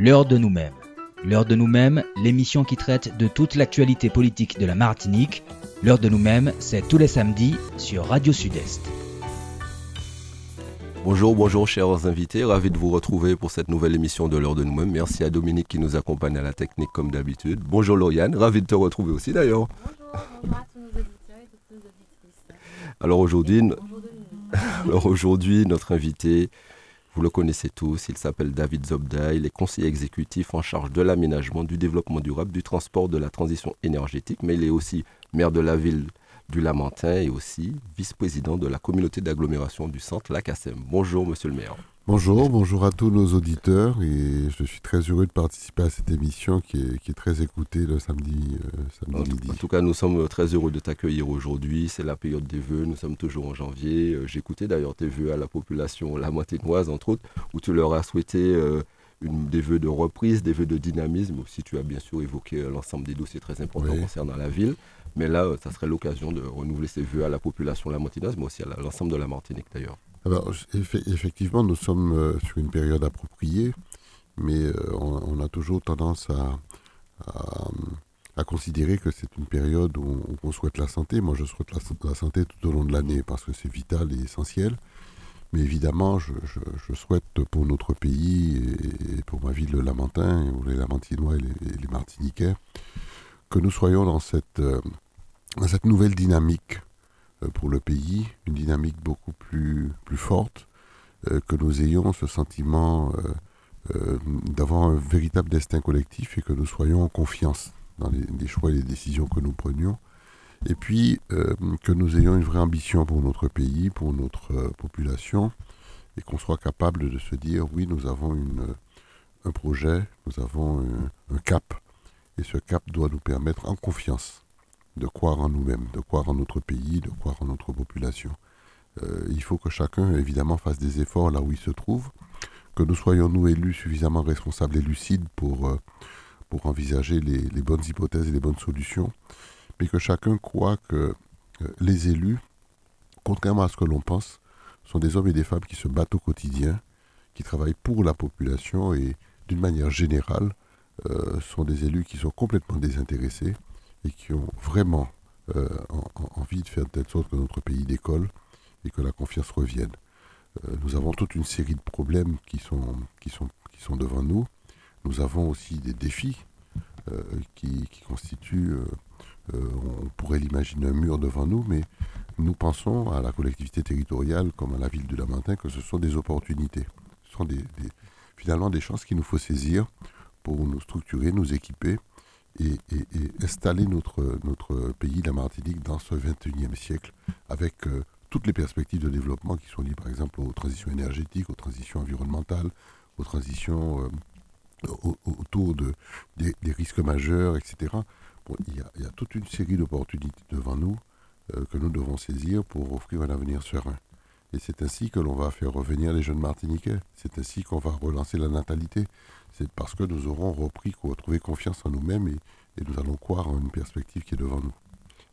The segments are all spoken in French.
L'heure de nous-mêmes. L'heure de nous-mêmes, l'émission qui traite de toute l'actualité politique de la Martinique. L'heure de nous-mêmes, c'est tous les samedis sur Radio Sud-Est. Bonjour, bonjour chers invités, ravi de vous retrouver pour cette nouvelle émission de l'heure de nous-mêmes. Merci à Dominique qui nous accompagne à la technique comme d'habitude. Bonjour Lauriane, ravi de te retrouver aussi d'ailleurs. Bonjour, à tous nos auditeurs et toutes nos auditrices. Alors aujourd'hui, alors aujourd'hui, notre invité, vous le connaissez tous, il s'appelle David Zobda, il est conseiller exécutif en charge de l'aménagement, du développement durable, du transport, de la transition énergétique, mais il est aussi maire de la ville du Lamentin et aussi vice-président de la communauté d'agglomération du centre Lacassem. Bonjour monsieur le maire. Bonjour, bonjour à tous nos auditeurs et je suis très heureux de participer à cette émission qui est, qui est très écoutée le samedi, euh, En samedi midi. en tout cas, nous sommes très heureux de t'accueillir aujourd'hui. C'est la période des vœux. Nous sommes toujours en janvier. Euh, J'écoutais d'ailleurs tes vœux à la population lamontinoise, entre autres, où tu leur as souhaité euh, une, des vœux de reprise, des vœux de dynamisme. Aussi, tu as bien sûr évoqué euh, l'ensemble des dossiers très importants Oui. concernant la ville. Mais là, euh, ça serait l'occasion de renouveler ces vœux à la population lamontinoise, mais aussi à la- l'ensemble de la Martinique d'ailleurs. Alors, effe- effectivement, nous sommes euh, sur une période appropriée, mais euh, on, a toujours tendance à, à, considérer que c'est une période où on, souhaite la santé. Moi, je souhaite la, santé tout au long de l'année parce que c'est vital et essentiel. Mais évidemment, je, je- je souhaite pour notre pays et, pour ma ville, le Lamentin, ou les Lamentinois et les, et les Martiniquais, que nous soyons dans cette, euh, dans cette nouvelle dynamique pour le pays, une dynamique beaucoup plus, plus forte, euh, que nous ayons ce sentiment euh, euh, d'avoir un véritable destin collectif et que nous soyons en confiance dans les, choix et les décisions que nous prenions. Et puis euh, que nous ayons une vraie ambition pour notre pays, pour notre euh, population, et qu'on soit capable de se dire oui, nous avons une, euh, un projet, nous avons un cap, et ce cap doit nous permettre en confiance de croire en nous-mêmes, de croire en notre pays, de croire en notre population. Euh, il faut que chacun, évidemment, fasse des efforts là où il se trouve, que nous soyons, nous, élus, suffisamment responsables et lucides pour, euh, pour envisager les, bonnes hypothèses et les bonnes solutions, mais que chacun croit que euh, les élus, contrairement à ce que l'on pense, sont des hommes et des femmes qui se battent au quotidien, qui travaillent pour la population et, d'une manière générale, sont des élus qui sont complètement désintéressés et qui ont vraiment euh, en- en- envie de faire de telle sorte que notre pays décolle et que la confiance revienne. Euh, nous avons toute une série de problèmes qui sont, qui sont, qui sont devant nous. Nous avons aussi des défis euh, qui, qui constituent, on pourrait l'imaginer, un mur devant nous, mais nous pensons à la collectivité territoriale comme à la ville de Lamentin que ce sont des opportunités. Ce sont des- finalement des chances qu'il nous faut saisir pour nous structurer, nous équiper et, installer notre, notre pays, la Martinique, dans ce 21e siècle, avec euh, toutes les perspectives de développement qui sont liées, par exemple, aux transitions énergétiques, aux transitions environnementales, aux transitions euh, au- au- autour de, des, risques majeurs, etc. Bon, il, y a, il y a toute une série d'opportunités devant nous euh, que nous devons saisir pour offrir un avenir serein. Et c'est ainsi que l'on va faire revenir les jeunes Martiniquais. C'est ainsi qu'on va relancer la natalité. C'est parce que nous aurons repris, retrouvé confiance en nous-mêmes et, et nous allons croire en une perspective qui est devant nous.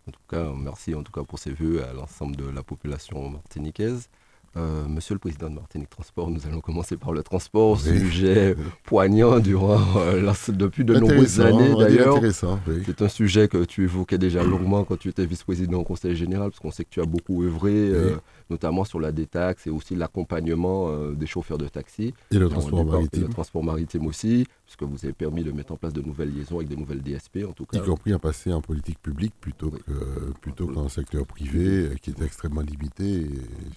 En tout cas, merci en tout cas pour ces vœux à l'ensemble de la population martiniquaise. Euh, Monsieur le Président de Martinique Transport, nous allons commencer par le transport, Oui. sujet poignant durant, euh, la- depuis de nombreuses années d'ailleurs. Oui. C'est un sujet que tu évoquais déjà longuement quand tu étais vice-président au Conseil général, parce qu'on sait que tu as beaucoup œuvré, euh, notamment sur la détaxe et aussi l'accompagnement euh, des chauffeurs de taxi. Et le transport et maritime, Le transport maritime aussi, puisque vous avez permis de mettre en place de nouvelles liaisons avec des nouvelles DSP en tout cas. y compris à passer en politique publique plutôt Oui. que plutôt qu'en secteur privé, euh, qui était extrêmement limité et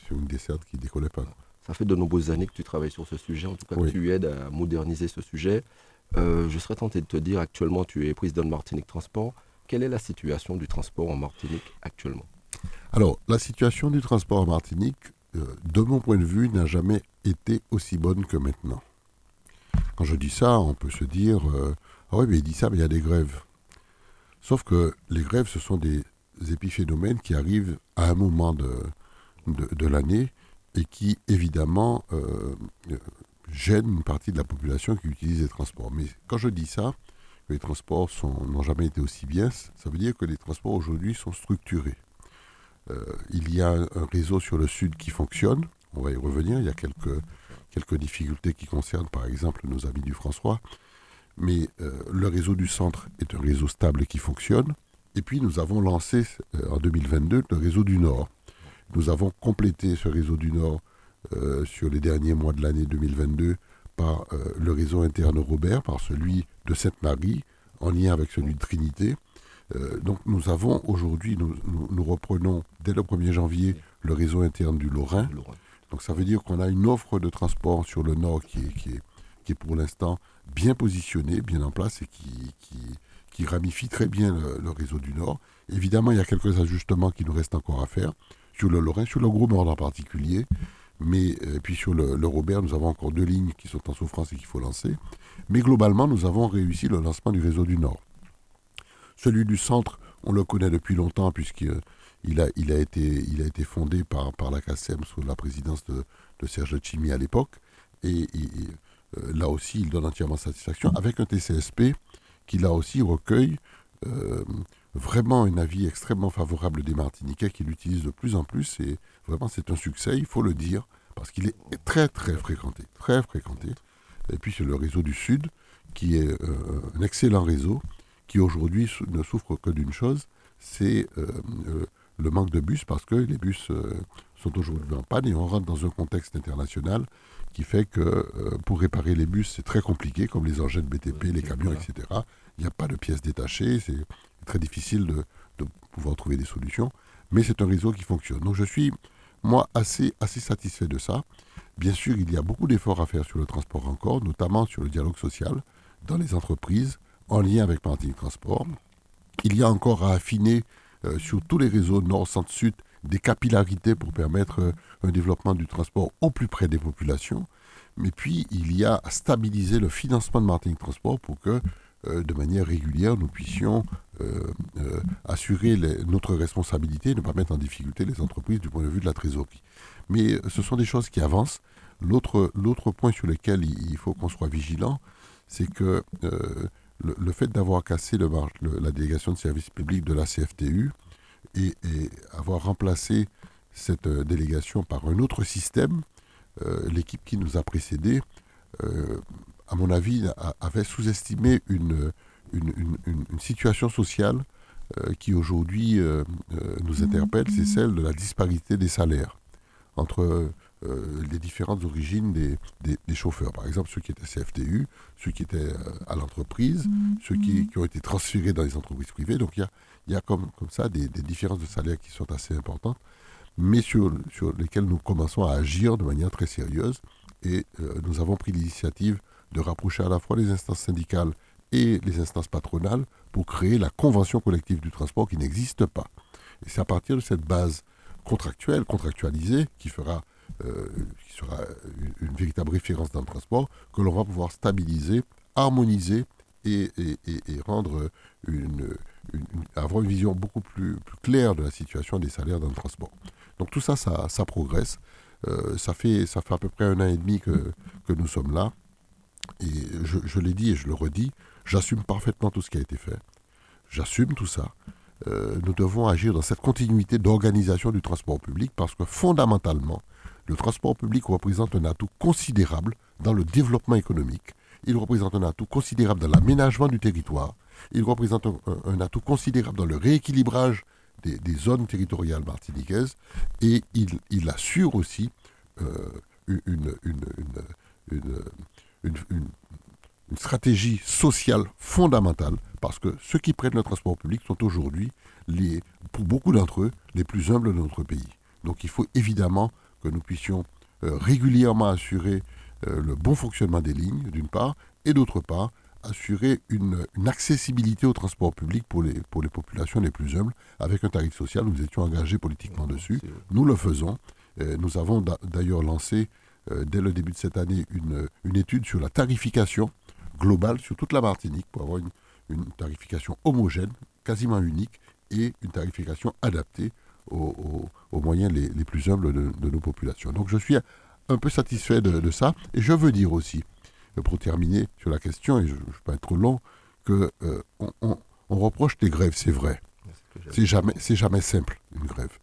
sur une desserte qui décollait pas. Ça fait de nombreuses années que tu travailles sur ce sujet, en tout cas Oui. que tu aides à moderniser ce sujet. Euh, je serais tenté de te dire, actuellement, tu es président de Martinique Transport. Quelle est la situation du transport en Martinique actuellement? Alors, la situation du transport en Martinique, euh, de mon point de vue, n'a jamais été aussi bonne que maintenant. Quand je dis ça, on peut se dire euh, Ah oui, mais il dit ça, mais il y a des grèves. Sauf que les grèves, ce sont des épiphénomènes qui arrivent à un moment de, l'année et qui, évidemment, euh, gênent une partie de la population qui utilise les transports. Mais quand je dis ça, que les transports n'ont jamais été aussi bien, ça veut dire que les transports aujourd'hui sont structurés. Euh, il y a un, réseau sur le sud qui fonctionne, on va y revenir, il y a quelques, difficultés qui concernent par exemple nos amis du François. Mais euh, le réseau du centre est un réseau stable qui fonctionne. Et puis nous avons lancé euh, en 2022 le réseau du Nord. Nous avons complété ce réseau du Nord sur les derniers mois de l'année 2022 par le réseau interne Robert, par celui de Sainte-Marie, en lien avec celui de Trinité. Donc nous avons aujourd'hui, nous, reprenons dès le 1er janvier le réseau interne du Lorrain. Donc ça veut dire qu'on a une offre de transport sur le nord qui est, qui est, qui est pour l'instant bien positionnée, bien en place et qui, qui, ramifie très bien le, réseau du nord. Évidemment, il y a quelques ajustements qui nous restent encore à faire sur le Lorrain, sur le Gros Nord en particulier. Mais euh, puis sur le, le, Robert, nous avons encore deux lignes qui sont en souffrance et qu'il faut lancer. Mais globalement, nous avons réussi le lancement du réseau du Nord. Celui du centre, on le connaît depuis longtemps puisqu'il il a, il a, été, fondé par, par la CACEM sous la présidence de, de Serge Chimi à l'époque. Et, euh, là aussi, il donne entièrement satisfaction avec un TCSP qui là aussi recueille euh, vraiment un avis extrêmement favorable des Martiniquais qui l'utilisent de plus en plus. Et vraiment, c'est un succès, il faut le dire, parce qu'il est très très fréquenté. Et puis c'est le réseau du Sud, qui est euh, un excellent réseau, qui aujourd'hui ne souffre que d'une chose, c'est le manque de bus parce que les bus euh, sont aujourd'hui en panne et on rentre dans un contexte international qui fait que euh, pour réparer les bus, c'est très compliqué, comme les engins de BTP, les camions, etc. Il n'y a pas de pièces détachées, c'est très difficile de, pouvoir trouver des solutions, mais c'est un réseau qui fonctionne. Donc je suis, moi, assez, assez satisfait de ça. Bien sûr, il y a beaucoup d'efforts à faire sur le transport encore, notamment sur le dialogue social dans les entreprises, en lien avec Martin Transport. Il y a encore à affiner euh, sur tous les réseaux nord, centre, sud, des capillarités pour permettre euh, un développement du transport au plus près des populations. Mais puis, il y a à stabiliser le financement de Martin Transport pour que, euh, de manière régulière, nous puissions assurer notre responsabilité et ne pas mettre en difficulté les entreprises du point de vue de la trésorerie. Mais ce sont des choses qui avancent. L'autre point sur lequel il faut qu'on soit vigilant, c'est que le, fait d'avoir cassé la délégation de service public de la CFTU et, avoir remplacé cette euh, délégation par un autre système, euh, l'équipe qui nous a précédés, euh, à mon avis, avait sous-estimé une, situation sociale qui aujourd'hui nous interpelle, c'est celle de la disparité des salaires entre euh, les différentes origines des, des, chauffeurs. Par exemple, ceux qui étaient CFTU, ceux qui étaient euh, à l'entreprise, mm-hmm. ceux qui, qui, ont été transférés dans les entreprises privées. Donc il y a, y a comme, comme ça des, des, différences de salaire qui sont assez importantes, mais sur, sur lesquelles nous commençons à agir de manière très sérieuse. Et euh, nous avons pris l'initiative de rapprocher à la fois les instances syndicales et les instances patronales pour créer la convention collective du transport qui n'existe pas. Et c'est à partir de cette base contractuelle, contractualisée, qui fera euh, qui sera une, véritable référence dans le transport, que l'on va pouvoir stabiliser, harmoniser et, rendre avoir une vision beaucoup plus, claire de la situation des salaires dans le transport. Donc tout ça, ça, progresse. Euh, ça, fait, ça fait à peu près un an et demi que, nous sommes là. Et je l'ai dit et je le redis, j'assume parfaitement tout ce qui a été fait. J'assume tout ça. Euh, nous devons agir dans cette continuité d'organisation du transport public parce que fondamentalement, le transport public représente un atout considérable dans le développement économique. Il représente un atout considérable dans l'aménagement du territoire. Il représente un, atout considérable dans le rééquilibrage des, zones territoriales martiniquaises. Et il, assure aussi euh, une, stratégie sociale fondamentale parce que ceux qui prennent le transport public sont aujourd'hui, pour beaucoup d'entre eux, les plus humbles de notre pays. Donc il faut évidemment que nous puissions euh, régulièrement assurer euh, le bon fonctionnement des lignes, d'une part, et d'autre part, assurer une, accessibilité au transport public pour les, pour les populations les plus humbles, avec un tarif social. Nous étions engagés politiquement dessus. Nous le faisons. Euh, nous avons d'ailleurs lancé, dès le début de cette année, une, une, étude sur la tarification globale sur toute la Martinique pour avoir une, une tarification homogène, quasiment unique, et une tarification adaptée aux, moyens les, plus humbles de, nos populations. Donc je suis un peu satisfait de, ça. Et je veux dire aussi, pour terminer sur la question, et je ne vais pas être trop long, que euh, on, reproche des grèves, c'est vrai. C'est jamais, c'est jamais simple, une grève.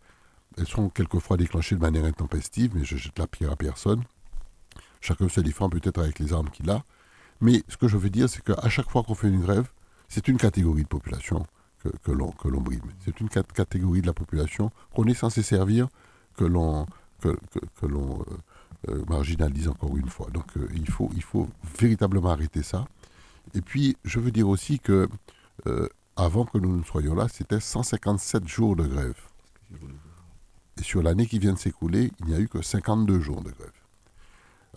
Elles sont quelquefois déclenchées de manière intempestive, mais je jette la pierre à personne. Chacun se défend peut-être avec les armes qu'il a. Mais ce que je veux dire, c'est qu'à chaque fois qu'on fait une grève, c'est une catégorie de population que, que l'on brime. C'est une cat- catégorie de la population qu'on est censé servir, que l'on que, que- euh, euh, marginalise encore une fois. Donc euh, il, faut, il faut véritablement arrêter ça. Et puis, je veux dire aussi que avant que nous ne soyons là, c'était 157 jours de grève. Et sur l'année qui vient de s'écouler, il n'y a eu que 52 jours de grève.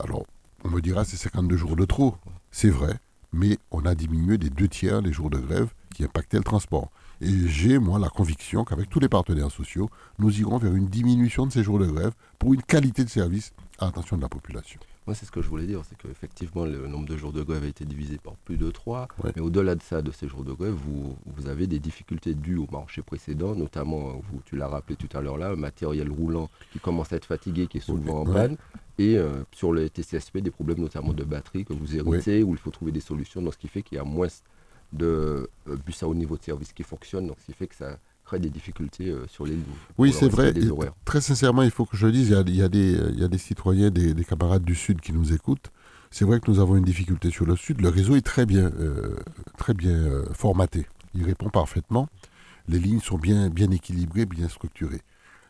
Alors, on me dira, c'est 52 jours de trop. C'est vrai, mais on a diminué des deux tiers les jours de grève qui impactaient le transport. Et j'ai, moi, la conviction qu'avec tous les partenaires sociaux, nous irons vers une diminution de ces jours de grève pour une qualité de service à l'attention de la population. Moi, c'est ce que je voulais dire, c'est qu'effectivement, le nombre de jours de grève a été divisé par plus de 3. Ouais. Mais au-delà de ça, de ces jours de grève, vous, vous avez des difficultés dues au marché précédent, notamment, vous, tu l'as rappelé tout à l'heure là, un matériel roulant qui commence à être fatigué, qui est souvent en Ouais. panne. Et euh, sur le TCSP, des problèmes notamment de batterie que vous héritez, où il faut trouver des solutions. Donc, ce qui fait qu'il y a moins de euh, bus à haut niveau de service qui fonctionnent. Donc, ce qui fait que ça crée des difficultés euh, sur les lignes. Oui, c'est vrai. Des. Très sincèrement, il faut que je le dise, il y a, il y a des, il y a des citoyens, des, des camarades du Sud qui nous écoutent. C'est vrai que nous avons une difficulté sur le Sud. Le réseau est très bien, euh, très bien euh, formaté. Il répond parfaitement. Les lignes sont bien, bien équilibrées, bien structurées.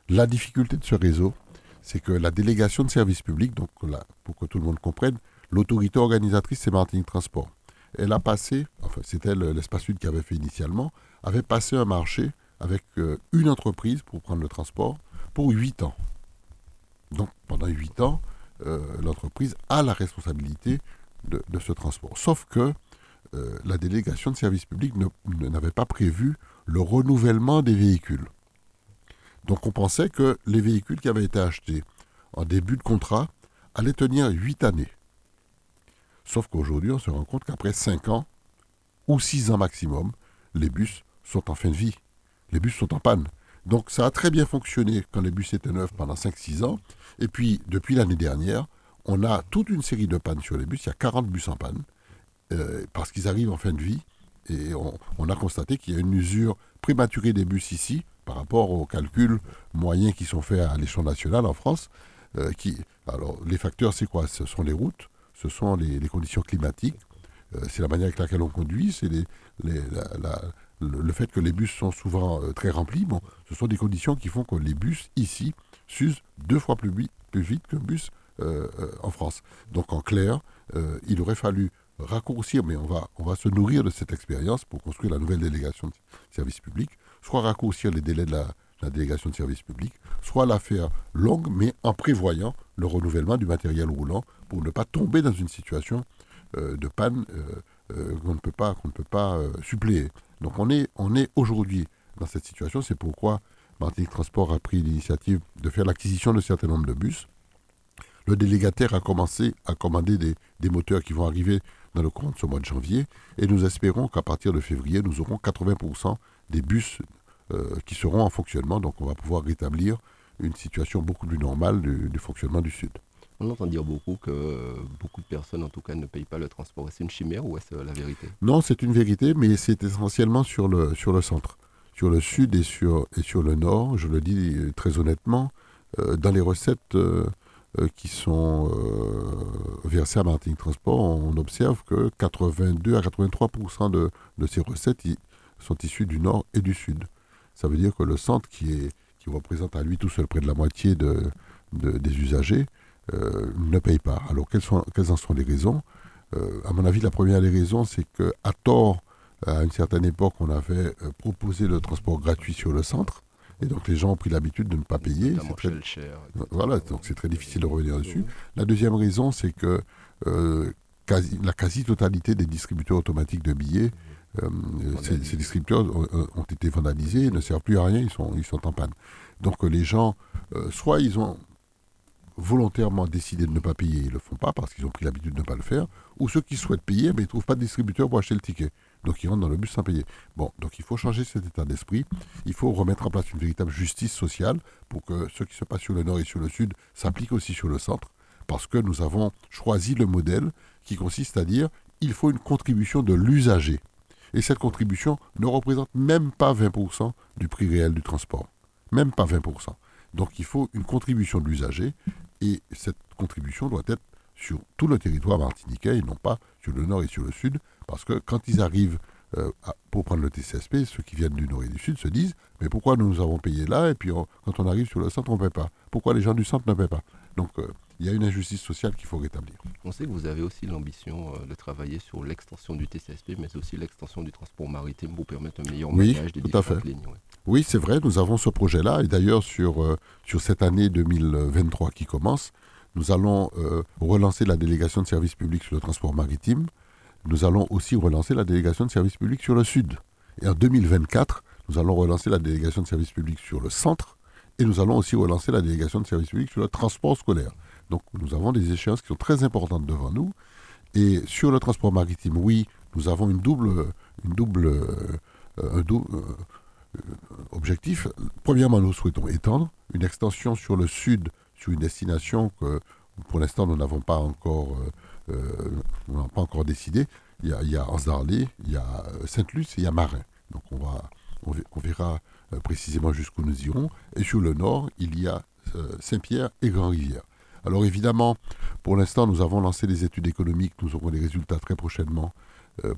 La difficulté de ce réseau, c'est que la délégation de service public, donc là, pour que tout le monde comprenne, l'autorité organisatrice, c'est Martinique Transport. Elle a passé, enfin c'était le- l'espace sud qui avait fait initialement, avait passé un marché avec euh, une entreprise pour prendre le transport pour 8 ans. Donc pendant 8 ans, euh, l'entreprise a la responsabilité de, ce transport. Sauf que euh, la délégation de service public n'avait pas prévu le renouvellement des véhicules. Donc on pensait que les véhicules qui avaient été achetés en début de contrat allaient tenir 8 années. Sauf qu'aujourd'hui, on se rend compte qu'après 5 ans, ou 6 ans maximum, les bus sont en fin de vie. Les bus sont en panne. Donc ça a très bien fonctionné quand les bus étaient neufs pendant 5-6 ans. Et puis, depuis l'année dernière, on a toute une série de pannes sur les bus. Il y a 40 bus en panne, euh, parce qu'ils arrivent en fin de vie. Et on, a constaté qu'il y a une usure prématurée des bus ici, par rapport aux calculs moyens qui sont faits à l'échelon national en France. euh, qui, alors, les facteurs, c'est quoi? Ce sont les routes, ce sont les, conditions climatiques, euh, c'est la manière avec laquelle on conduit, c'est les, la- le, fait que les bus sont souvent euh, très remplis. Bon, ce sont des conditions qui font que les bus ici s'usent deux fois plus, vite- qu'un bus euh, euh, en France. Donc en clair, il aurait fallu raccourcir, mais on va, se nourrir de cette expérience pour construire la nouvelle délégation de service public, soit raccourcir les délais de la, délégation de service public, soit la faire longue, mais en prévoyant le renouvellement du matériel roulant pour ne pas tomber dans une situation de panne qu'on ne peut pas, qu'on ne peut pas suppléer. Donc on est, aujourd'hui dans cette situation. C'est pourquoi Martinique Transport a pris l'initiative de faire l'acquisition de certain nombre de bus. Le délégataire a commencé à commander des, moteurs qui vont arriver dans le de ce mois de janvier. Et nous espérons qu'à partir de février, nous aurons 80% des bus euh, qui seront en fonctionnement. Donc on va pouvoir rétablir une situation beaucoup plus normale du fonctionnement du Sud. On entend dire beaucoup que beaucoup de personnes, en tout cas, ne payent pas le transport. Est-ce une chimère ou est-ce euh, la vérité? Non, c'est une vérité, mais c'est essentiellement sur le, centre. Sur le sud et sur, le nord, je le dis euh, très honnêtement, euh, dans les recettes qui sont versées à Martinique Transport, on observe que 82 à 83 de, de ces recettes sont issues du nord et du sud. Ça veut dire que le centre, qui, représente à lui tout seul près de la moitié de, de- des usagers, ne paye pas. Alors, quelles, sont, quelles en sont les raisons? Euh, À mon avis, la première des raisons, c'est qu'à tort, à une certaine époque, on avait euh, proposé le transport gratuit sur le centre. Et donc, les gens ont pris l'habitude de ne pas payer. Très- Share, Voilà, donc c'est très difficile de revenir dessus. La deuxième raison, c'est que euh, quasi- la quasi-totalité des distributeurs automatiques de billets, euh, ces, ces distributeurs ont, ont été vandalisés, ils ne servent plus à rien, ils sont, ils sont en panne. Donc euh, les gens, euh, soit ils ont volontairement décidé de ne pas payer, ils ne le font pas parce qu'ils ont pris l'habitude de ne pas le faire, ou ceux qui souhaitent payer, mais ils ne trouvent pas de distributeur pour acheter le ticket. Donc ils rentrent dans le bus sans payer. Bon, donc il faut changer cet état d'esprit, il faut remettre en place une véritable justice sociale pour que ce qui se passe sur le nord et sur le sud s'applique aussi sur le centre, parce que nous avons choisi le modèle qui consiste à dire il faut une contribution de l'usager. Et cette contribution ne représente même pas 20% du prix réel du transport. Même pas 20%. Donc il faut une contribution de l'usager et cette contribution doit être sur tout le territoire martiniquais et non pas sur le nord et sur le sud, parce que quand ils arrivent euh, pour prendre le TCSP, ceux qui viennent du nord et du sud se disent mais pourquoi nous nous avons payé là et puis on- quand on arrive sur le centre on ne paie pas? Pourquoi les gens du centre ne paient pas? Donc euh, il y a une injustice sociale qu'il faut rétablir. On sait que vous avez aussi l'ambition euh, de travailler sur l'extension du TCSP, mais aussi l'extension du transport maritime pour permettre un meilleur Oui, maillage des tout à fait. lignes. ouais. Oui, c'est vrai, nous avons ce projet-là. Et d'ailleurs, sur, euh, sur cette année 2023 qui commence, nous allons euh, relancer la délégation de services publics sur le transport maritime. Nous allons aussi relancer la délégation de services publics sur le sud. Et en 2024, nous allons relancer la délégation de services publics sur le centre. Et nous allons aussi relancer la délégation de services publics sur le transport scolaire. Donc nous avons des échéances qui sont très importantes devant nous. Et sur le transport maritime, oui, nous avons une double, une double, euh, euh, objectif. Premièrement, nous souhaitons étendre une extension sur le sud, sur une destination que pour l'instant nous n'avons pas encore, euh, euh, pas encore décidé. Il y a, il y a Anse-d'Arlé, il y a euh, Sainte-Luce et il y a Marin. Donc on, va, on, ve- on verra précisément jusqu'où nous irons. Et sur le nord, il y a Saint-Pierre et Grand-Rivière. Alors évidemment, pour l'instant, nous avons lancé des études économiques. Nous aurons des résultats très prochainement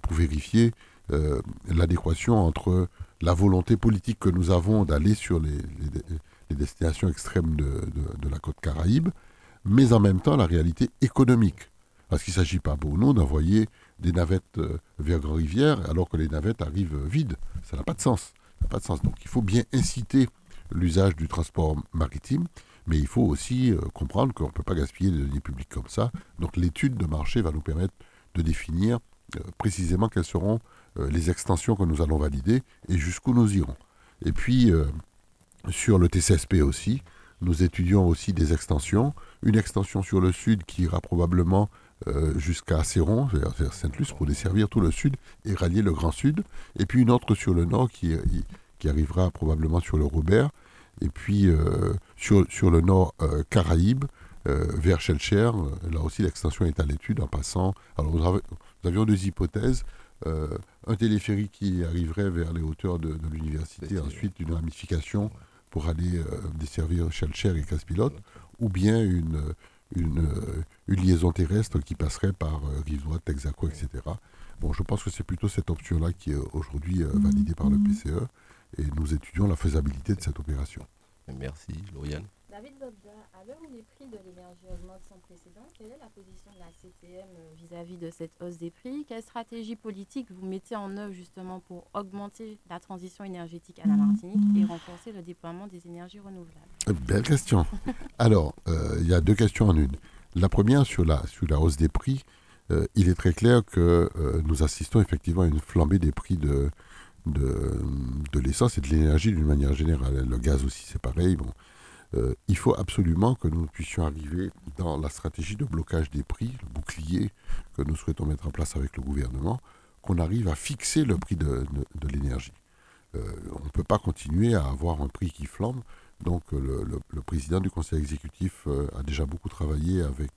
pour vérifier euh, l'adéquation entre la volonté politique que nous avons d'aller sur les, destinations extrêmes de, la côte caraïbe, mais en même temps la réalité économique. Parce qu'il ne s'agit pas pour nous d'envoyer des navettes euh, vers Grand-Rivière alors que les navettes arrivent euh, vides. Ça n'a pas de sens. Pas de sens. Donc il faut bien inciter l'usage du transport maritime, mais il faut aussi comprendre qu'on ne peut pas gaspiller des deniers publics comme ça. Donc l'étude de marché va nous permettre de définir précisément quelles seront les extensions que nous allons valider et jusqu'où nous irons. Et puis, euh, sur le TCSP aussi, nous étudions aussi des extensions. Une extension sur le sud qui ira probablement euh, jusqu'à Céron, vers Sainte-Luce, pour desservir tout le sud et rallier le Grand Sud. Et puis une autre sur le nord qui, qui arrivera probablement sur le Robert. Et puis euh, sur, sur le nord euh, Caraïbes, euh, vers Shelcher. Euh, Là aussi, l'extension est à l'étude en passant. Alors, nous avions deux hypothèses. Euh, un téléphérique qui arriverait vers les hauteurs de, de l'université, ensuite une ramification pour aller euh, desservir Shelcher et Casse-Pilote, ou bien une, une, euh, une liaison terrestre qui passerait par euh, Rive-Droite, Texaco, etc. Bon, je pense que c'est plutôt cette option-là qui est aujourd'hui euh, validée par le PCE, et nous étudions la faisabilité de cette opération. Merci, Lauriane. David à l'heure où les prix de l'énergie augmentent sans précédent, quelle est la position de la CTM euh, vis-à-vis de cette hausse des prix? Quelle stratégie politique vous mettez en œuvre justement pour augmenter la transition énergétique à la Martinique et renforcer le déploiement des énergies renouvelables? Euh, Belle question. Alors, euh, il y a deux questions en une. La première, sur la, sur la hausse des prix, euh, il est très clair que euh, nous assistons effectivement à une flambée des prix de, de, de l'essence et de l'énergie d'une manière générale. Le gaz aussi, c'est pareil. Bon. Euh, il faut absolument que nous puissions arriver dans la stratégie de blocage des prix, le bouclier que nous souhaitons mettre en place avec le gouvernement, qu'on arrive à fixer le prix de, l'énergie. Euh, on ne peut pas continuer à avoir un prix qui flambe. Donc euh, le, président du conseil exécutif a déjà beaucoup travaillé avec,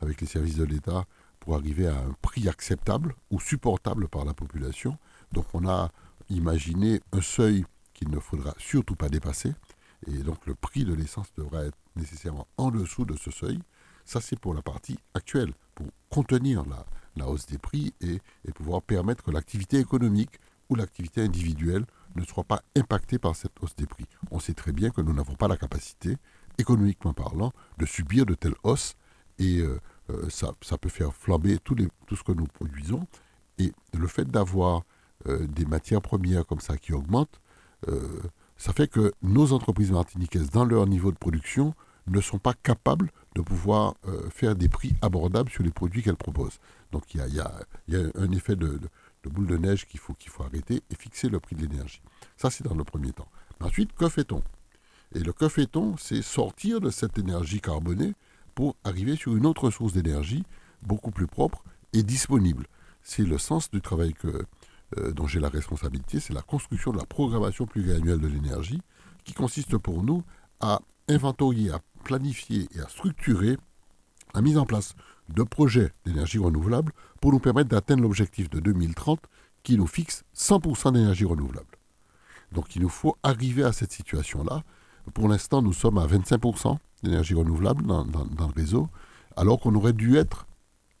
avec les services de l'État pour arriver à un prix acceptable ou supportable par la population. Donc on a imaginé un seuil qu'il ne faudra surtout pas dépasser. Et donc le prix de l'essence devra être nécessairement en dessous de ce seuil. Ça c'est pour la partie actuelle, pour contenir la, la hausse des prix et, et pouvoir permettre que l'activité économique ou l'activité individuelle ne soit pas impactée par cette hausse des prix. On sait très bien que nous n'avons pas la capacité, économiquement parlant, de subir de telles hausses et euh, euh, ça, ça peut faire flamber tous les- tout ce que nous produisons. Et le fait d'avoir euh, des matières premières comme ça qui augmentent, ça fait que nos entreprises martiniquaises, dans leur niveau de production, ne sont pas capables de pouvoir euh, faire des prix abordables sur les produits qu'elles proposent. Donc il y a, un effet de, boule de neige qu'il faut, arrêter et fixer le prix de l'énergie. Ça, c'est dans le premier temps. Ensuite, que fait-on? Et le que fait-on, c'est sortir de cette énergie carbonée pour arriver sur une autre source d'énergie beaucoup plus propre et disponible. C'est le sens du travail que, euh, dont j'ai la responsabilité, c'est la construction de la programmation pluriannuelle de l'énergie, qui consiste pour nous à inventorier, à planifier et à structurer la mise en place de projets d'énergie renouvelable pour nous permettre d'atteindre l'objectif de 2030 qui nous fixe 100% d'énergie renouvelable. Donc il nous faut arriver à cette situation-là. Pour l'instant, nous sommes à 25% d'énergie renouvelable dans, le réseau. alors qu'on aurait dû être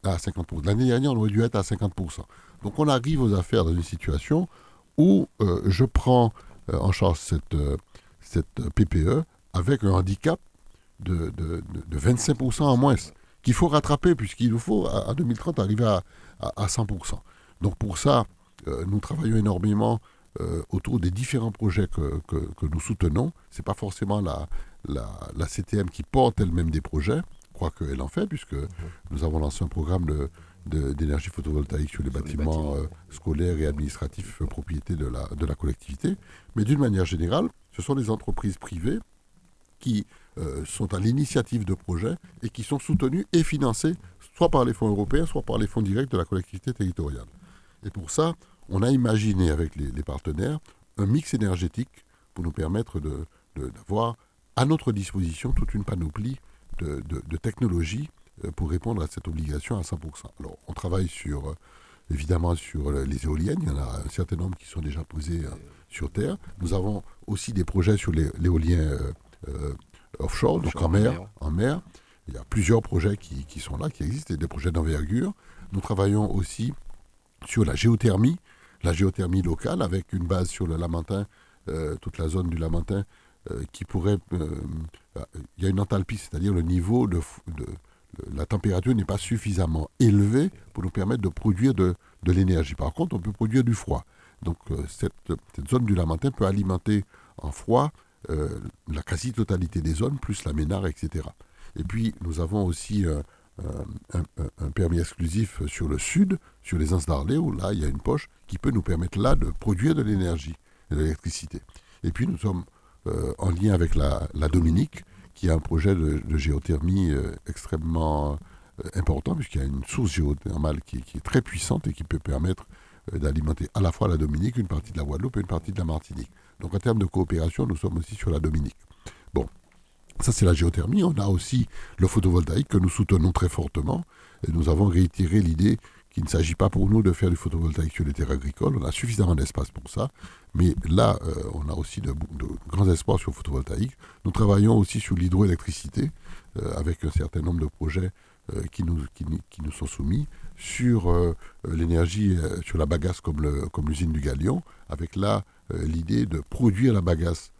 à 50%. L'année dernière, on aurait dû être à 50%. Donc on arrive aux affaires dans une situation où euh, je prends euh, en charge cette, euh, cette PPE avec un handicap de, 25% en moins, qu'il faut rattraper puisqu'il nous faut, à, 2030, arriver à, à, 100%. Donc pour ça, nous travaillons énormément autour des différents projets que, nous soutenons. Ce n'est pas forcément la, la, CTM qui porte elle-même des projets, quoique elle en fait, puisque nous avons lancé un programme de d'énergie photovoltaïque sur les bâtiments, euh, scolaires et administratifs euh, propriété de la, de la collectivité. Mais d'une manière générale, ce sont les entreprises privées qui euh, sont à l'initiative de projets et qui sont soutenues et financées soit par les fonds européens, soit par les fonds directs de la collectivité territoriale. Et pour ça, on a imaginé avec les, partenaires un mix énergétique pour nous permettre d'avoir de, à notre disposition toute une panoplie de, de technologies euh, pour répondre à cette obligation à 100%. Alors, on travaille sur, euh, évidemment sur les éoliennes. Il y en a un certain nombre qui sont déjà posés euh, sur Terre. Nous avons aussi des projets sur l'éolien offshore, donc en mer, en mer. Il y a plusieurs projets qui, qui sont là, qui existent, et des projets d'envergure. Nous travaillons aussi sur la géothermie, la géothermie locale, avec une base sur le Lamentin, toute la zone du Lamentin, qui pourrait... il y a une enthalpie, c'est-à-dire le niveau de, de la température n'est pas suffisamment élevée pour nous permettre de produire de, l'énergie. Par contre, on peut produire du froid. Donc euh, cette, zone du Lamentin peut alimenter en froid euh, la quasi-totalité des zones, plus la Ménard, etc. Et puis nous avons aussi euh, un, permis exclusif sur le sud, sur les Anses d'Arlé, où là il y a une poche qui peut nous permettre là de produire de l'énergie, de l'électricité. Et puis nous sommes en lien avec la Dominique, qui a un projet de, géothermie euh, extrêmement euh, important, puisqu'il y a une source géothermale qui, est très puissante et qui peut permettre euh, d'alimenter à la fois la Dominique, une partie de la Guadeloupe et une partie de la Martinique. Donc en termes de coopération, nous sommes aussi sur la Dominique. Bon, ça c'est la géothermie. On a aussi le photovoltaïque que nous soutenons très fortement. Nous avons réitéré l'idée qu'il ne s'agit pas pour nous de faire du photovoltaïque sur les terres agricoles. On a suffisamment d'espace pour ça. Mais là, euh, on a aussi de, grands espoirs sur le photovoltaïque. Nous travaillons aussi sur l'hydroélectricité euh, avec un certain nombre de projets euh, qui, nous, qui, nous sont soumis sur l'énergie, sur la bagasse comme l'usine du Galion, avec là l'idée de produire la bagasse,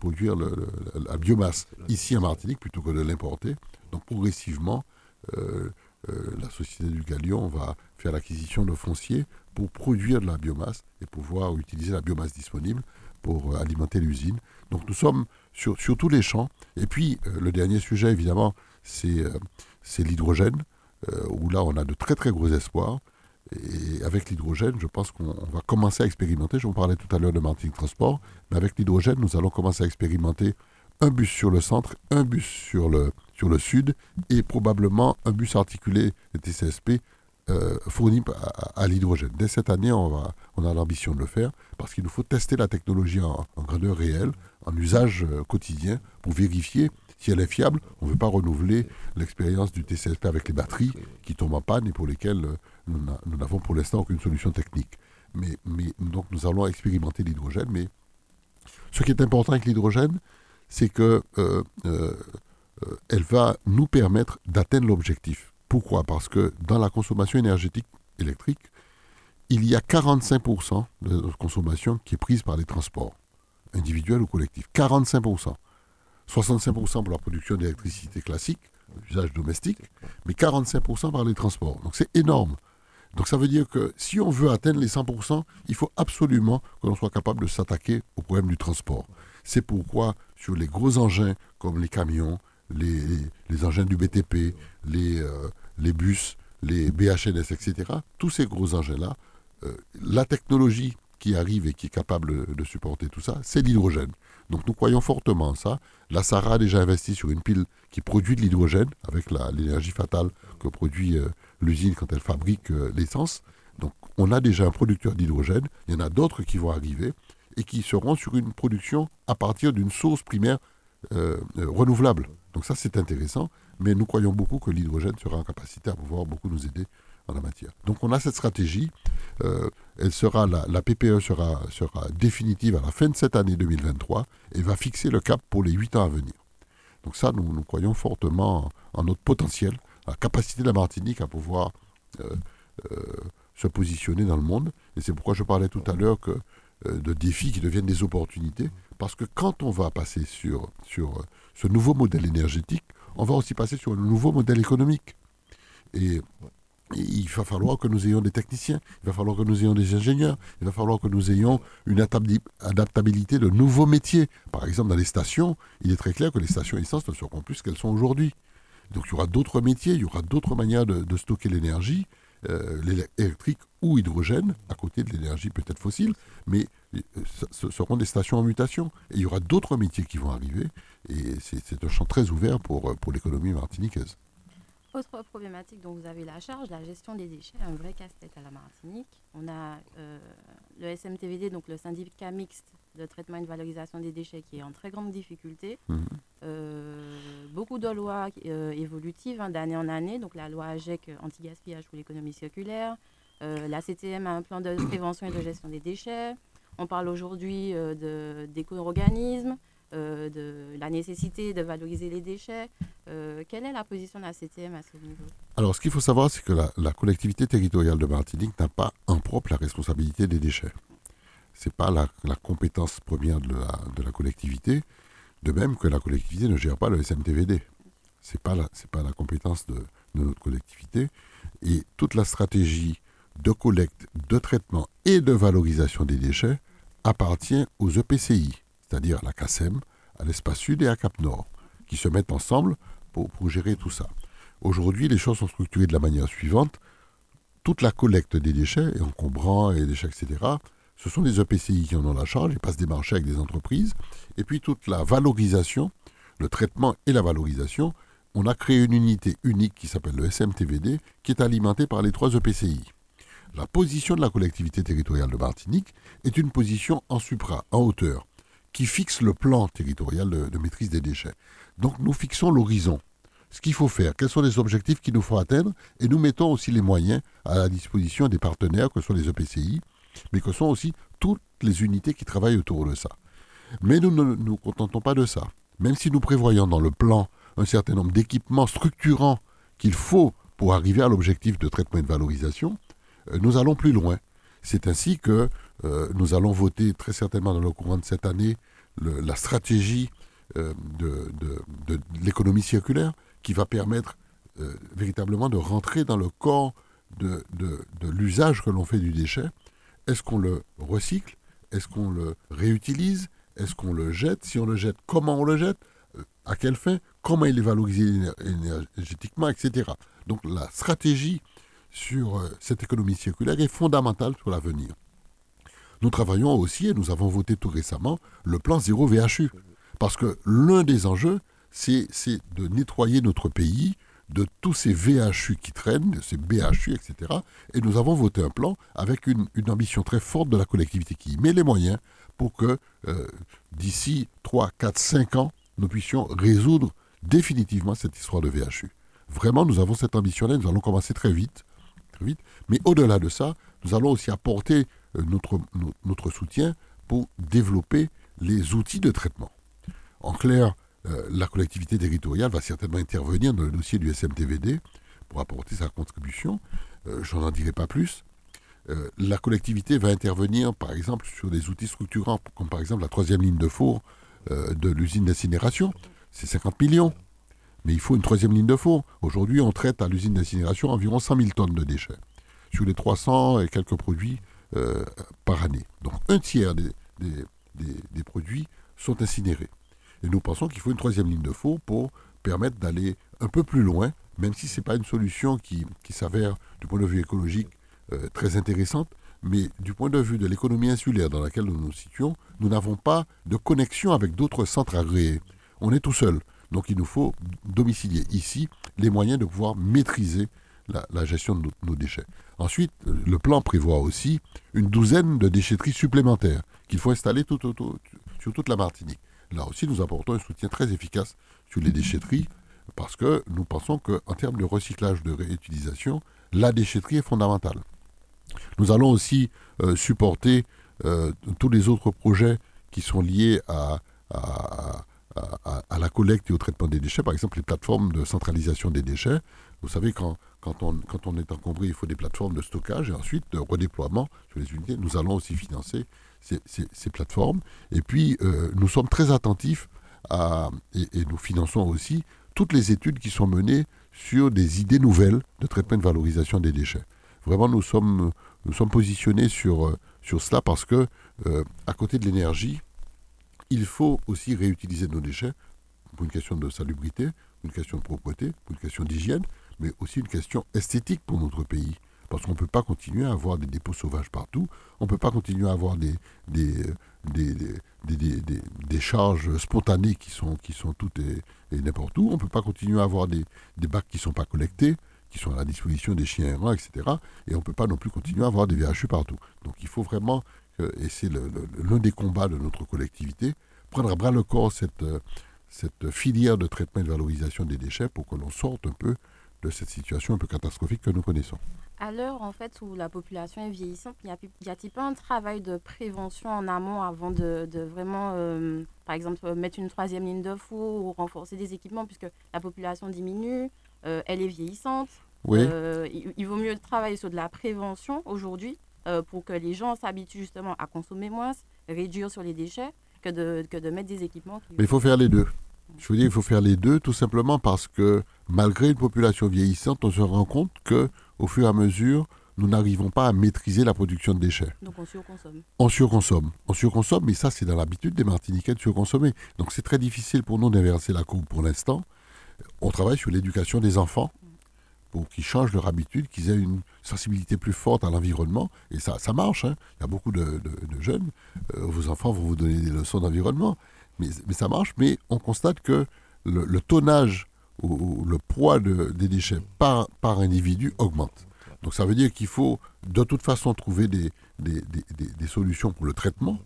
produire la biomasse ici en Martinique plutôt que de l'importer. Donc progressivement, la société du Galion va faire l'acquisition de fonciers pour produire de la biomasse et pouvoir utiliser la biomasse disponible pour euh, alimenter l'usine. Donc nous sommes sur, tous les champs. Et puis euh, le dernier sujet, évidemment, c'est euh, l'hydrogène, où là on a de très très gros espoirs. Et avec l'hydrogène, je pense qu'on va commencer à expérimenter. Je vous parlais tout à l'heure de Martin Transport, mais avec l'hydrogène, nous allons commencer à expérimenter un bus sur le centre, un bus sur le, sur le sud et probablement un bus articulé TCSP euh, fourni à, l'hydrogène. Dès cette année, on, a l'ambition de le faire parce qu'il nous faut tester la technologie en, grandeur réelle, en usage euh, quotidien, pour vérifier si elle est fiable. On ne veut pas renouveler l'expérience du TCSP avec les batteries qui tombent en panne et pour lesquelles euh, nous n'avons pour l'instant aucune solution technique. Mais, mais, donc nous allons expérimenter l'hydrogène. Mais ce qui est important avec l'hydrogène, c'est que elle va nous permettre d'atteindre l'objectif. Pourquoi? Parce que dans la consommation énergétique électrique, il y a 45% de notre consommation qui est prise par les transports, individuels ou collectifs. 45%. 65% pour la production d'électricité classique, l'usage domestique, mais 45% par les transports. Donc c'est énorme. Donc ça veut dire que si on veut atteindre les 100%, il faut absolument que l'on soit capable de s'attaquer au problème du transport. C'est pourquoi sur les gros engins comme les camions, les, engins du BTP, les, euh, les bus, les BHNS, etc., tous ces gros engins-là, euh, la technologie qui arrive et qui est capable de supporter tout ça, c'est l'hydrogène. Donc nous croyons fortement ça. La Sarah a déjà investi sur une pile qui produit de l'hydrogène avec l'énergie fatale que produit euh, l'usine quand elle fabrique l'essence. Donc on a déjà un producteur d'hydrogène. Il y en a d'autres qui vont arriver et qui seront sur une production à partir d'une source primaire renouvelable. Donc ça, c'est intéressant, mais nous croyons beaucoup que l'hydrogène sera en capacité à pouvoir beaucoup nous aider en la matière. Donc on a cette stratégie. Euh, elle sera la, PPE sera, définitive à la fin de cette année 2023 et va fixer le cap pour les huit ans à venir. Donc ça, nous, nous croyons fortement en notre potentiel, la capacité de la Martinique à pouvoir euh, se positionner dans le monde. Et c'est pourquoi je parlais tout à l'heure de défis qui deviennent des opportunités. Parce que quand on va passer sur, sur ce nouveau modèle énergétique, on va aussi passer sur un nouveau modèle économique. Et il va falloir que nous ayons des techniciens, il va falloir que nous ayons des ingénieurs, il va falloir que nous ayons une adaptabilité de nouveaux métiers. Par exemple, dans les stations, il est très clair que les stations essence ne seront plus ce qu'elles sont aujourd'hui. Donc il y aura d'autres métiers, il y aura d'autres manières de, stocker l'énergie, euh, l'électrique ou hydrogène, à côté de l'énergie peut-être fossile, mais euh, ce seront des stations en mutation. Et il y aura d'autres métiers qui vont arriver, et c'est un champ très ouvert pour, pour l'économie martiniquaise. Autre problématique dont vous avez la charge, la gestion des déchets, un vrai casse-tête à la Martinique. On a euh, le SMTVD, donc le syndicat mixte de traitement et de valorisation des déchets, qui est en très grande difficulté. Mhm. Euh, beaucoup de lois euh, évolutives hein, d'année en année, donc la loi AGEC anti-gaspillage pour l'économie circulaire, la CTM a un plan de prévention et de gestion des déchets. On parle aujourd'hui d'éco-organismes. Euh, de la nécessité de valoriser les déchets. Euh, quelle est la position de la CTM à ce niveau? Alors, ce qu'il faut savoir, c'est que la, collectivité territoriale de Martinique n'a pas en propre la responsabilité des déchets. Ce n'est pas la, compétence première de la, collectivité, de même que la collectivité ne gère pas le SMTVD. Ce n'est pas, la, la compétence de, de notre collectivité. Et toute la stratégie de collecte, de traitement et de valorisation des déchets appartient aux EPCI c'est-à-dire à la CASEM, à l'Espace Sud et à Cap Nord, qui se mettent ensemble pour, gérer tout ça. Aujourd'hui, les choses sont structurées de la manière suivante. Toute la collecte des déchets, encombrants et déchets, etc., ce sont les EPCI qui en ont la charge, ils passent des marchés avec des entreprises. Et puis toute la valorisation, le traitement et la valorisation, on a créé une unité unique qui s'appelle le SMTVD, qui est alimentée par les trois EPCI. La position de la collectivité territoriale de Martinique est une position en supra, en hauteur qui fixe le plan territorial de, maîtrise des déchets. Donc nous fixons l'horizon, ce qu'il faut faire, quels sont les objectifs qu'il nous faut atteindre, et nous mettons aussi les moyens à la disposition des partenaires, que sont les EPCI, mais que sont aussi toutes les unités qui travaillent autour de ça. Mais nous ne nous contentons pas de ça. Même si nous prévoyons dans le plan un certain nombre d'équipements structurants qu'il faut pour arriver à l'objectif de traitement et de valorisation, euh, nous allons plus loin. C'est ainsi que euh, nous allons voter très certainement dans le courant de cette année la stratégie euh, de, l'économie circulaire qui va permettre euh, véritablement de rentrer dans le corps de, l'usage que l'on fait du déchet. Est-ce qu'on le recycle? Est-ce qu'on le réutilise? Est-ce qu'on le jette? Si on le jette, comment on le jette? À quelle fin? Comment il est valorisé énergétiquement, etc. Donc la stratégie sur cette économie circulaire est fondamentale pour l'avenir. Nous travaillons aussi, et nous avons voté tout récemment, le plan zéro VHU. Parce que l'un des enjeux, c'est de nettoyer notre pays de tous ces VHU qui traînent, de ces BHU, etc. Et nous avons voté un plan avec une, ambition très forte de la collectivité qui met les moyens pour que euh, d'ici 3, 4, 5 ans, nous puissions résoudre définitivement cette histoire de VHU. Vraiment, nous avons cette ambition-là, nous allons commencer très vite, très vite. Mais au-delà de ça, nous allons aussi apporter notre, notre soutien pour développer les outils de traitement. En clair, euh, la collectivité territoriale va certainement intervenir dans le dossier du SMTVD pour apporter sa contribution. Euh, je n'en dirai pas plus. la collectivité va intervenir, par exemple, sur des outils structurants, comme par exemple la troisième ligne de four de l'usine d'incinération. C'est 50 millions. Mais il faut une troisième ligne de four. Aujourd'hui, on traite à l'usine d'incinération environ 100 000 tonnes de déchets. Sur les 300 et quelques produits euh, par année. Donc un tiers des, des, produits sont incinérés. Et nous pensons qu'il faut une troisième ligne de faux pour permettre d'aller un peu plus loin, même si ce n'est pas une solution qui, qui s'avère du point de vue écologique euh, très intéressante, mais du point de vue de l'économie insulaire dans laquelle nous nous situons, nous n'avons pas de connexion avec d'autres centres agréés. On est tout seul. Donc il nous faut domicilier ici les moyens de pouvoir maîtriser la, gestion de nos, déchets. Ensuite, le plan prévoit aussi une douzaine de déchetteries supplémentaires qu'il faut installer sur toute la Martinique. Là aussi, nous apportons un soutien très efficace sur les déchetteries parce que nous pensons qu'en termes de recyclage, de réutilisation, la déchetterie est fondamentale. Nous allons aussi euh, supporter euh, tous les autres projets qui sont liés à, à, la collecte et au traitement des déchets. Par exemple, les plateformes de centralisation des déchets. Vous savez, quand, quand, on, quand on est encombré, il faut des plateformes de stockage et ensuite de redéploiement sur les unités. Nous allons aussi financer ces, ces, plateformes. Et puis, euh, nous sommes très attentifs à, et, nous finançons aussi toutes les études qui sont menées sur des idées nouvelles de traitement de valorisation des déchets. Vraiment, nous sommes, nous sommes positionnés sur, euh, sur cela parce que, euh, à côté de l'énergie, il faut aussi réutiliser nos déchets pour une question de salubrité, une question de propreté, pour une question d'hygiène, mais aussi une question esthétique pour notre pays. Parce qu'on ne peut pas continuer à avoir des dépôts sauvages partout, on ne peut pas continuer à avoir des, des, des, des, des charges spontanées qui sont, qui sont toutes et, n'importe où, on ne peut pas continuer à avoir des, bacs qui ne sont pas collectés, qui sont à la disposition des chiens errants, etc. Et on ne peut pas non plus continuer à avoir des VHU partout. Donc il faut vraiment et c'est l'un des combats de notre collectivité, prendre à bras le corps cette, cette filière de traitement et de valorisation des déchets pour que l'on sorte un peu de cette situation un peu catastrophique que nous connaissons. À l'heure en fait où la population est vieillissante, y a-t-il pas un travail de prévention en amont avant de, vraiment, euh, par exemple, mettre une troisième ligne de four ou renforcer des équipements puisque la population diminue, euh, elle est vieillissante? Oui. il, il, vaut mieux travailler sur de la prévention aujourd'hui euh, pour que les gens s'habituent justement à consommer moins, réduire sur les déchets, que de, que de mettre des équipements. Mais il faut faire les deux. Je veux dire, il faut faire les deux tout simplement parce que malgré une population vieillissante, on se rend compte que au fur et à mesure, nous n'arrivons pas à maîtriser la production de déchets. Donc on surconsomme. On surconsomme. On surconsomme, mais ça c'est dans l'habitude des Martiniquais de surconsommer. Donc c'est très difficile pour nous d'inverser la courbe pour l'instant. On travaille sur l'éducation des enfants pour qu'ils changent leur habitude, qu'ils aient une sensibilité plus forte à l'environnement. Et ça, ça marche. Hein. Il y a beaucoup de, jeunes. Euh, vos enfants vont vous donner des leçons d'environnement. Mais, ça marche. Mais on constate que le, tonnage ou, le poids des déchets par, individu augmente. Donc ça veut dire qu'il faut de toute façon trouver des, solutions pour le traitement.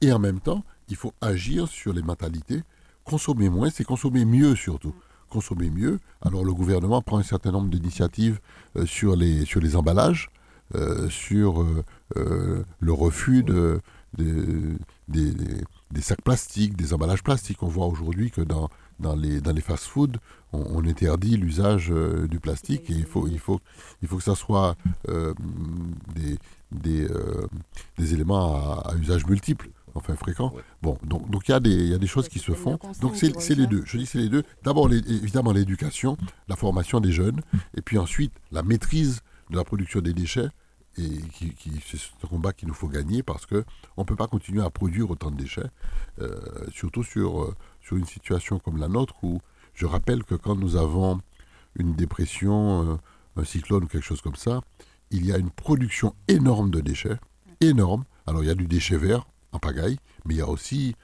Et en même temps, il faut agir sur les mentalités. Consommer moins, c'est consommer mieux surtout consommer mieux. Alors le gouvernement prend un certain nombre d'initiatives euh, sur, les, sur les emballages, euh, sur euh, le refus de, des, sacs plastiques, des emballages plastiques. On voit aujourd'hui que dans, dans les, dans les fast-foods, on, interdit l'usage du plastique et il faut, il, faut, il faut que ça soit des, des, des éléments à, usage multiple enfin fréquent. Bon, donc donc il y a des il y a des choses qui se font. Donc c'est les deux. Je dis c'est les deux. D'abord évidemment l'éducation, la formation des jeunes, et puis ensuite la maîtrise de la production des déchets. Et qui, c'est ce combat qu'il nous faut gagner parce que on peut pas continuer à produire autant de déchets, euh, surtout sur euh, sur une situation comme la nôtre où je rappelle que quand nous avons une dépression, euh, un cyclone ou quelque chose comme ça, il y a une production énorme de déchets, énorme. Alors il y a du déchet vert, en pagaille, mais il y a aussi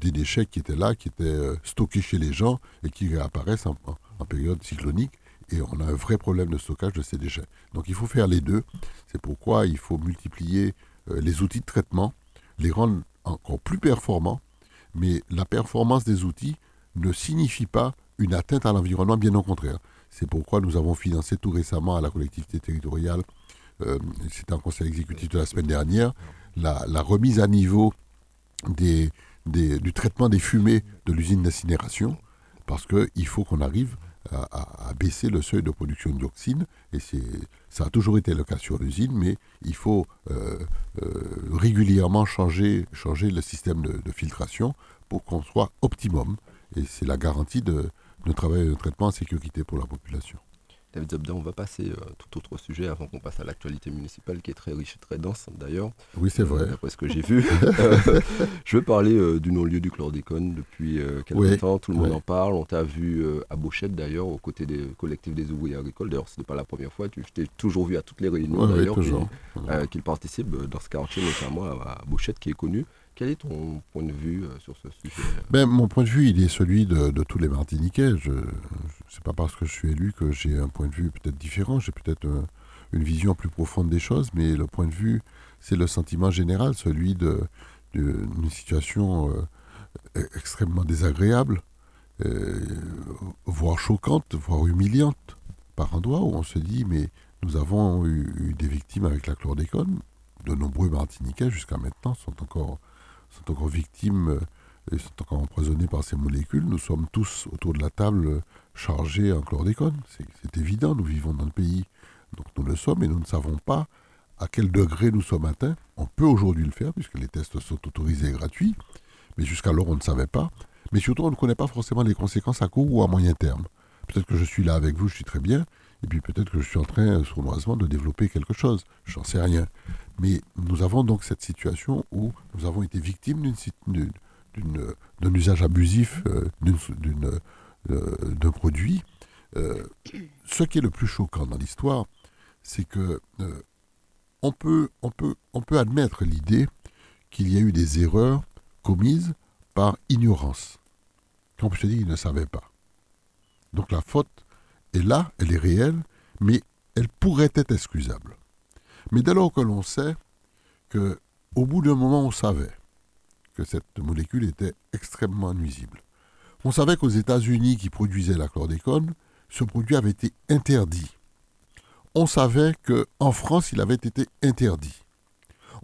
des déchets qui étaient là, qui étaient stockés chez les gens et qui réapparaissent en, période cyclonique. Et on a un vrai problème de stockage de ces déchets. Donc il faut faire les deux. C'est pourquoi il faut multiplier euh, les outils de traitement, les rendre encore plus performants. Mais la performance des outils ne signifie pas une atteinte à l'environnement, bien au contraire. C'est pourquoi nous avons financé tout récemment à la collectivité territoriale, c'était un conseil exécutif de la semaine dernière, la, remise à niveau des, du traitement des fumées de l'usine d'incinération, parce qu'il faut qu'on arrive à, baisser le seuil de production de dioxine, et ça a toujours été le cas sur l'usine, mais il faut euh, euh, régulièrement changer, changer le système de, filtration pour qu'on soit optimum, et c'est la garantie de, de travail de traitement en sécurité pour la population. David Zobda, on va passer à euh, tout autre sujet avant qu'on passe à l'actualité municipale qui est très riche et très dense d'ailleurs. Oui, c'est vrai. D'après ce que j'ai vu. je veux parler euh, du non-lieu du chlordécone depuis euh, quelques temps. Tout le monde en parle. On t'a vu à Bouchette d'ailleurs, aux côtés des collectifs des ouvriers agricoles. D'ailleurs, ce n'est pas la première fois. Tu t'es toujours vu à toutes les réunions d'ailleurs qu'il participe dans ce quartier, notamment à, à qui est connu. Quel est ton point de vue euh, sur ce sujet ben, Mon point de vue, il est celui de, tous les Martiniquais. Je n'est pas parce que je suis élu que j'ai un point de vue peut-être différent. J'ai peut-être euh, une vision plus profonde des choses, mais le point de vue, c'est le sentiment général, celui d'une situation euh, extrêmement désagréable, voire choquante, voire humiliante, par endroits où on se dit, mais nous avons eu, eu des victimes avec la chlordécone. De nombreux Martiniquais, jusqu'à maintenant, sont encore sont encore victimes et sont encore empoisonnés par ces molécules. Nous sommes tous autour de la table chargés en chlordécone. C'est évident, nous vivons dans le pays, donc nous le sommes, et nous ne savons pas à quel degré nous sommes atteints. On peut aujourd'hui le faire, puisque les tests sont autorisés et gratuits, mais jusqu'alors on ne savait pas. Mais surtout, on ne connaît pas forcément les conséquences à court ou à moyen terme. Peut-être que je suis là avec vous, je suis très bien, et puis peut-être que je suis en train, sournoisement, de développer quelque chose. J'en sais rien. Mais nous avons donc cette situation où nous avons été victimes d'un usage abusif euh, euh, d'un produit. Euh, ce qui est le plus choquant dans l'histoire, c'est que on, peut, on, on admettre l'idée qu'il y a eu des erreurs commises par ignorance. Quand je te dis qu'ils ne savaient pas. Donc la faute est là, elle est réelle, mais elle pourrait être excusable. Mais dès lors que l'on sait que, au bout d'un moment, on savait que cette molécule était extrêmement nuisible. On savait qu'aux États-Unis, qui produisaient la chlordécone, ce produit avait été interdit. On savait qu'en France, il avait été interdit.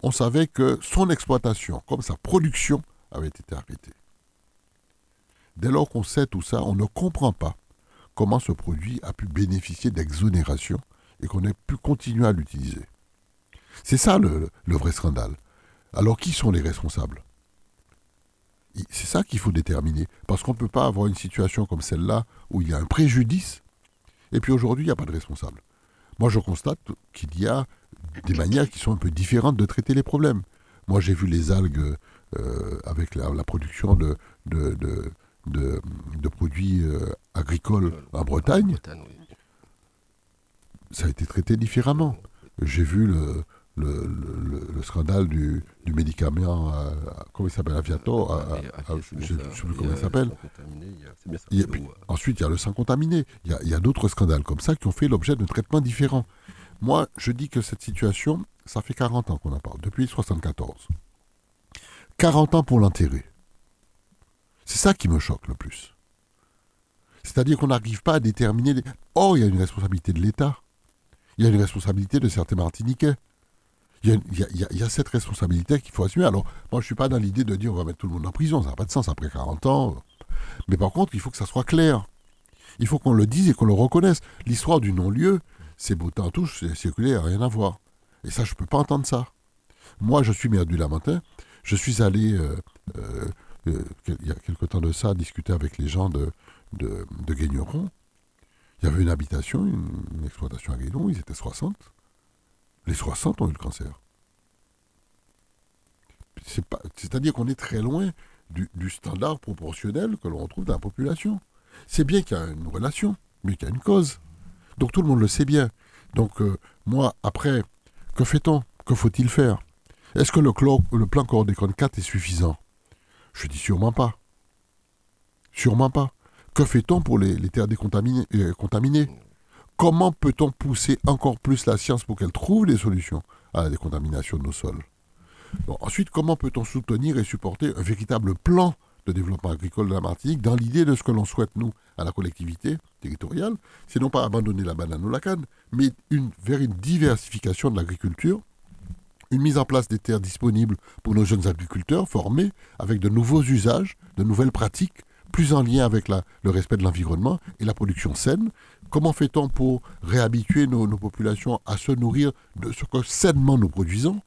On savait que son exploitation, comme sa production, avait été arrêtée. Dès lors qu'on sait tout ça, on ne comprend pas comment ce produit a pu bénéficier d'exonération et qu'on ait pu continuer à l'utiliser. C'est ça le, vrai scandale. Alors qui sont les responsables? C'est ça qu'il faut déterminer. Parce qu'on ne peut pas avoir une situation comme celle-là où il y a un préjudice et puis aujourd'hui il n'y a pas de responsable. Moi je constate qu'il y a des manières qui sont un peu différentes de traiter les problèmes. Moi j'ai vu les algues euh, avec la, production de, de, produits euh, agricoles en Bretagne. Ça a été traité différemment. J'ai vu le, le, scandale du, médicament, comment il s'appelle, Aviator, je ne sais plus comment il s'appelle. ensuite, il y a le sang contaminé. Il y a, d'autres scandales comme ça qui ont fait l'objet de traitements différents. Moi, je dis que cette situation, ça fait 40 ans qu'on en parle, depuis 1974. 40 ans pour l'enterrer. C'est ça qui me choque le plus. C'est-à-dire qu'on n'arrive pas à déterminer... Oh, il y a une responsabilité de l'État. Il y a une responsabilité de certains Martiniquais. Il y, a, cette responsabilité qu'il faut assumer. Alors, moi, je ne suis pas dans l'idée de dire on va mettre tout le monde en prison, ça n'a pas de sens après 40 ans. Mais par contre, il faut que ça soit clair. Il faut qu'on le dise et qu'on le reconnaisse. L'histoire du non-lieu, c'est beau temps touche, c'est circulé, rien à voir. Et ça, je ne peux pas entendre ça. Moi, je suis maire du Lamentin. Je suis allé, euh, euh, il y a quelque temps de ça, discuter avec les gens de, de. Il y avait une habitation, une, exploitation à Guénon, ils étaient 60. Les 60 ont eu le cancer. C'est-à-dire qu'on est très loin du, standard proportionnel que l'on retrouve dans la population. C'est bien qu'il y a une relation, mais qu'il y a une cause. Donc tout le monde le sait bien. Donc euh, moi, après, que fait-on? Que faut-il faire? Est-ce que le, le plan Cordécon 4 est suffisant? Je dis sûrement pas. Sûrement pas. Que fait-on pour les, terres décontaminées euh, contaminées? Comment peut-on pousser encore plus la science pour qu'elle trouve des solutions à la décontamination de nos sols? Ensuite, comment peut-on soutenir et supporter un véritable plan de développement agricole de la Martinique dans l'idée de ce que l'on souhaite, nous, à la collectivité territoriale? C'est non pas abandonner la banane ou la canne, mais une, vers une diversification de l'agriculture, une mise en place des terres disponibles pour nos jeunes agriculteurs formés avec de nouveaux usages, de nouvelles pratiques, plus en lien avec le respect de l'environnement et la production saine, Comment fait-on pour réhabituer nos, populations à se nourrir de ce que sainement nous produisons?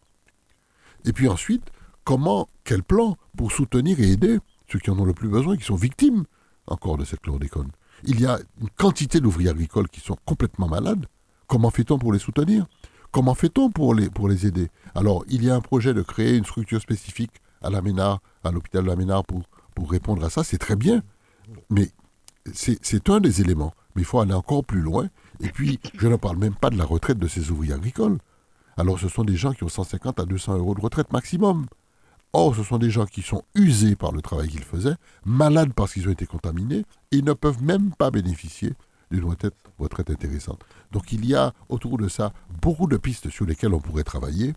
Et puis ensuite, comment, quel plan pour soutenir et aider ceux qui en ont le plus besoin, qui sont victimes encore de cette chlordécone? Il y a une quantité d'ouvriers agricoles qui sont complètement malades. Comment fait-on pour les soutenir? Comment fait-on pour les, pour les aider? Alors, il y a un projet de créer une structure spécifique à la Ménard, à l'hôpital de la Ménard pour, répondre à ça. C'est très bien. Mais c'est un des éléments. Mais il faut aller encore plus loin. Et puis, je ne parle même pas de la retraite de ces ouvriers agricoles. Alors, ce sont des gens qui ont 150 à 200 euros de retraite maximum. Or, ce sont des gens qui sont usés par le travail qu'ils faisaient, malades parce qu'ils ont été contaminés, et ne peuvent même pas bénéficier d'une retraite, retraite intéressante. Donc, il y a autour de ça beaucoup de pistes sur lesquelles on pourrait travailler.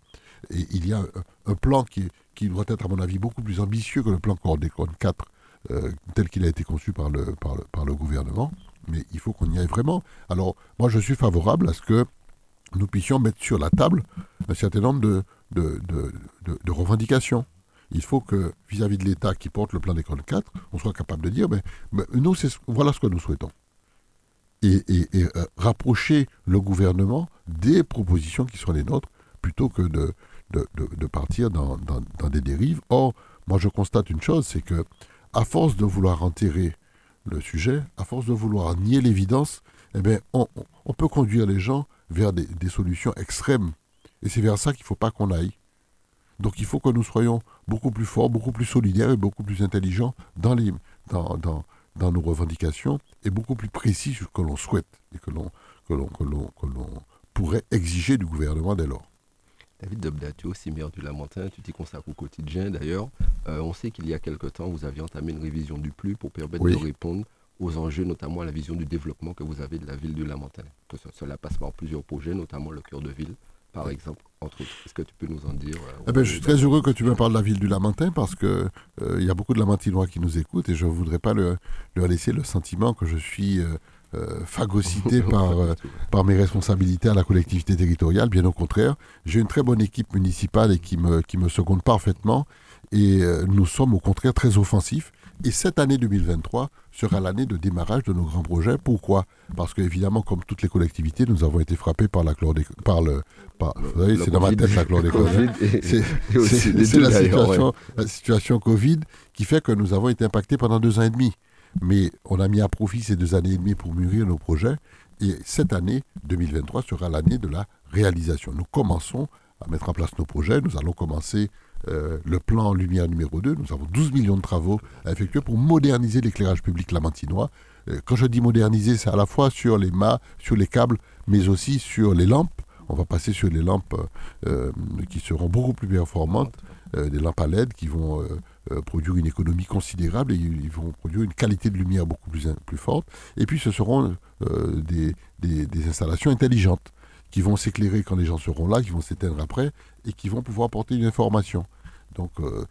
Et il y a un, plan qui, doit être, à mon avis, beaucoup plus ambitieux que le plan Cordécone 4, euh, tel qu'il a été conçu par le, gouvernement mais il faut qu'on y aille vraiment. Alors, moi, je suis favorable à ce que nous puissions mettre sur la table un certain nombre de, revendications. il faut que vis-à-vis de l'État qui porte le plan d'école 4, on soit capable de dire, mais, nous, voilà ce que nous souhaitons. Et, euh, rapprocher le gouvernement des propositions qui sont les nôtres, plutôt que de, de, partir dans, des dérives. Or, moi je constate une chose, c'est que à force de vouloir enterrer le sujet, à force de vouloir nier l'évidence, eh bien, on, peut conduire les gens vers des, solutions extrêmes. Et c'est vers ça qu'il ne faut pas qu'on aille. Donc il faut que nous soyons beaucoup plus forts, beaucoup plus solidaires et beaucoup plus intelligents dans, les, dans, dans, dans nos revendications et beaucoup plus précis sur ce que l'on souhaite et que l'on, que l'on, que l'on, que l'on pourrait exiger du gouvernement dès lors. David Dobda, tu es aussi maire du Lamentin, tu t'y consacres au quotidien d'ailleurs. Euh, on sait qu'il y a quelque temps, vous aviez entamé une révision du PLU pour permettre de répondre aux enjeux, notamment à la vision du développement que vous avez de la ville du Lamentin. Que cela passe par plusieurs projets, notamment le cœur de ville, par exemple, entre autres. Est-ce que tu peux nous en dire euh, eh ben, Je suis très heureux que tu me parles de la ville du Lamentin parce qu'il euh, y a beaucoup de Lamentinois qui nous écoutent et je ne voudrais pas leur laisser le sentiment que je suis euh, phagocyté par, euh, par mes responsabilités à la collectivité territoriale. Bien au contraire, j'ai une très bonne équipe municipale et qui me, qui me seconde parfaitement. Et euh, nous sommes au contraire très offensifs. Et cette année 2023 sera l'année de démarrage de nos grands projets. Pourquoi? Parce qu'évidemment, comme toutes les collectivités, nous avons été frappés par la par le, par, vous savez, c'est dans ma tête la chlordécone. C'est la situation, la situation Covid qui fait que nous avons été impactés pendant deux ans et demi. Mais on a mis à profit ces deux années et demie pour mûrir nos projets. Et cette année, 2023, sera l'année de la réalisation. Nous commençons à mettre en place nos projets. Nous allons commencer euh, le plan lumière numéro 2. Nous avons 12 millions de travaux à effectuer pour moderniser l'éclairage public lamantinois. Euh, quand je dis moderniser, c'est à la fois sur les mâts, sur les câbles, mais aussi sur les lampes. On va passer sur les lampes euh, qui seront beaucoup plus performantes, des lampes à LED qui vont produire une économie considérable et ils vont produire une qualité de lumière beaucoup plus, forte. Et puis ce seront des, installations intelligentes qui vont s'éclairer quand les gens seront là, qui vont s'éteindre après et qui vont pouvoir apporter une information. Donc euh,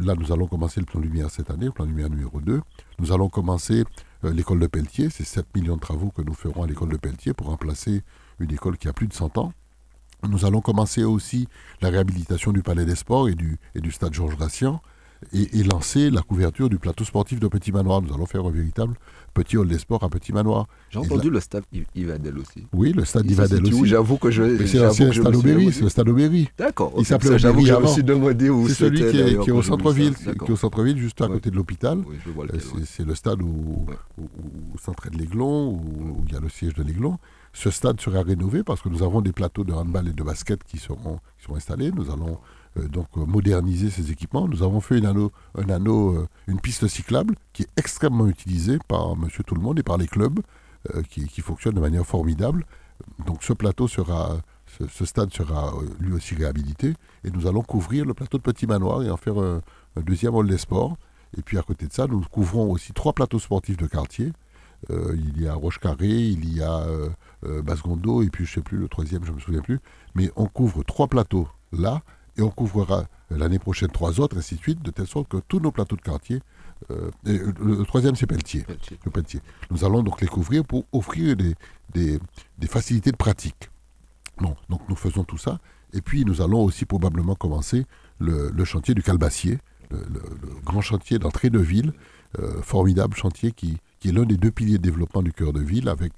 là, nous allons commencer le plan lumière cette année, le plan lumière numéro 2. Nous allons commencer l'école de Pelletier. C'est 7 millions de travaux que nous ferons à l'école de Pelletier pour remplacer une école qui a plus de 100 ans. Nous allons commencer aussi la réhabilitation du Palais des Sports et du, et du stade Georges Gracian et, lancer la couverture du plateau sportif de Petit Manoir. Nous allons faire un véritable petit hall des sports à Petit Manoir. J'ai entendu le stade Yvadel aussi. Oui, le stade Yvadel aussi. J'avoue que je. C'est l'ancien stade Aubéry, c'est le stade Aubéry. D'accord. Il s'appelait J'avoue que je me suis demandé où C'est celui qui est, au centre-ville, qui est au centre-ville, juste à côté de l'hôpital. Euh, c'est le stade où, s'entraîne l'Aiglon, où il y a le siège de l'Aiglon. Ce stade sera rénové parce que nous avons des plateaux de handball et de basket qui seront, qui seront installés. Nous allons donc euh, moderniser ces équipements. Nous avons fait une, anneau, un anneau, euh, une piste cyclable qui est extrêmement utilisée par Monsieur Tout le Monde et par les clubs qui, qui fonctionnent de manière formidable. Donc ce plateau sera, ce, stade sera lui aussi réhabilité et nous allons couvrir le plateau de Petit Manoir et en faire un, deuxième hall des sports. Et puis à côté de ça, nous couvrons aussi trois plateaux sportifs de quartier. il y a Roche-Carré, il y a euh, Basgondo et puis je ne sais plus le troisième, je ne me souviens plus. Mais on couvre trois plateaux là et on couvrira l'année prochaine trois autres, ainsi de suite, de telle sorte que tous nos plateaux de quartier, euh, le, troisième c'est Pelletier, Le Pelletier, nous allons donc les couvrir pour offrir des, des, facilités de pratique. Bon, donc nous faisons tout ça, et puis nous allons aussi probablement commencer le, chantier du Calbassier, le, grand chantier d'entrée de ville, euh, formidable chantier qui, qui est l'un des deux piliers de développement du cœur de ville avec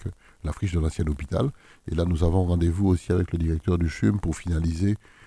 la friche de l'ancien hôpital. Et là, nous avons rendez-vous aussi avec le directeur du CHUM pour finaliser euh,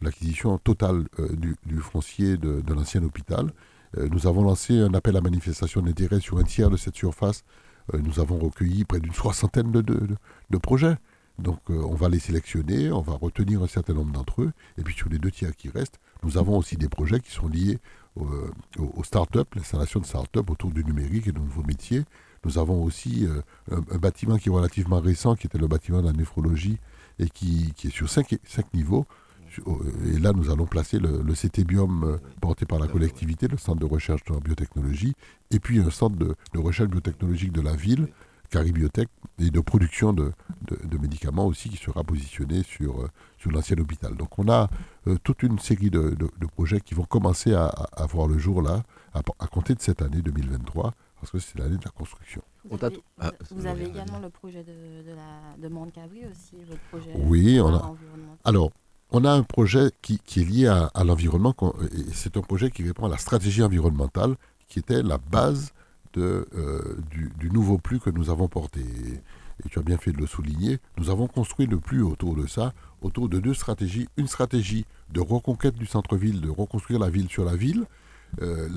l'acquisition totale euh, du, foncier de, l'ancien hôpital. Euh, nous avons lancé un appel à manifestation d'intérêt sur un tiers de cette surface. nous avons recueilli près d'une soixantaine de, projets. Donc on va les sélectionner, on va retenir un certain nombre d'entre eux. Et puis sur les deux tiers qui restent, nous avons aussi des projets qui sont liés aux, start-up, l'installation de start-up autour du numérique et de nouveaux métiers. Nous avons aussi un, bâtiment qui est relativement récent, qui était le bâtiment de la néphrologie et qui, est sur cinq, niveaux. Et là, nous allons placer le, le euh, porté par la collectivité, le centre de recherche en biotechnologie, et puis un centre de, recherche biotechnologique de la ville, Caribiotech, et de production de, médicaments aussi qui sera positionné sur, euh, l'ancien hôpital. Donc on a euh, toute une série de, projets qui vont commencer à, voir le jour là, à compter de cette année 2023, parce que c'est l'année de la construction. Vous avez, ah, vous également le projet de, de, la, de Cabri aussi, votre projet Oui, on a. Alors, on a un projet qui, est lié à, l'environnement. C'est un projet qui répond à la stratégie environnementale qui était la base de, euh, du, nouveau plus que nous avons porté. Et, tu as bien fait de le souligner. Nous avons construit le plus autour de ça, autour de deux stratégies. Une stratégie de reconquête du centre-ville, de reconstruire la ville sur la ville. Euh,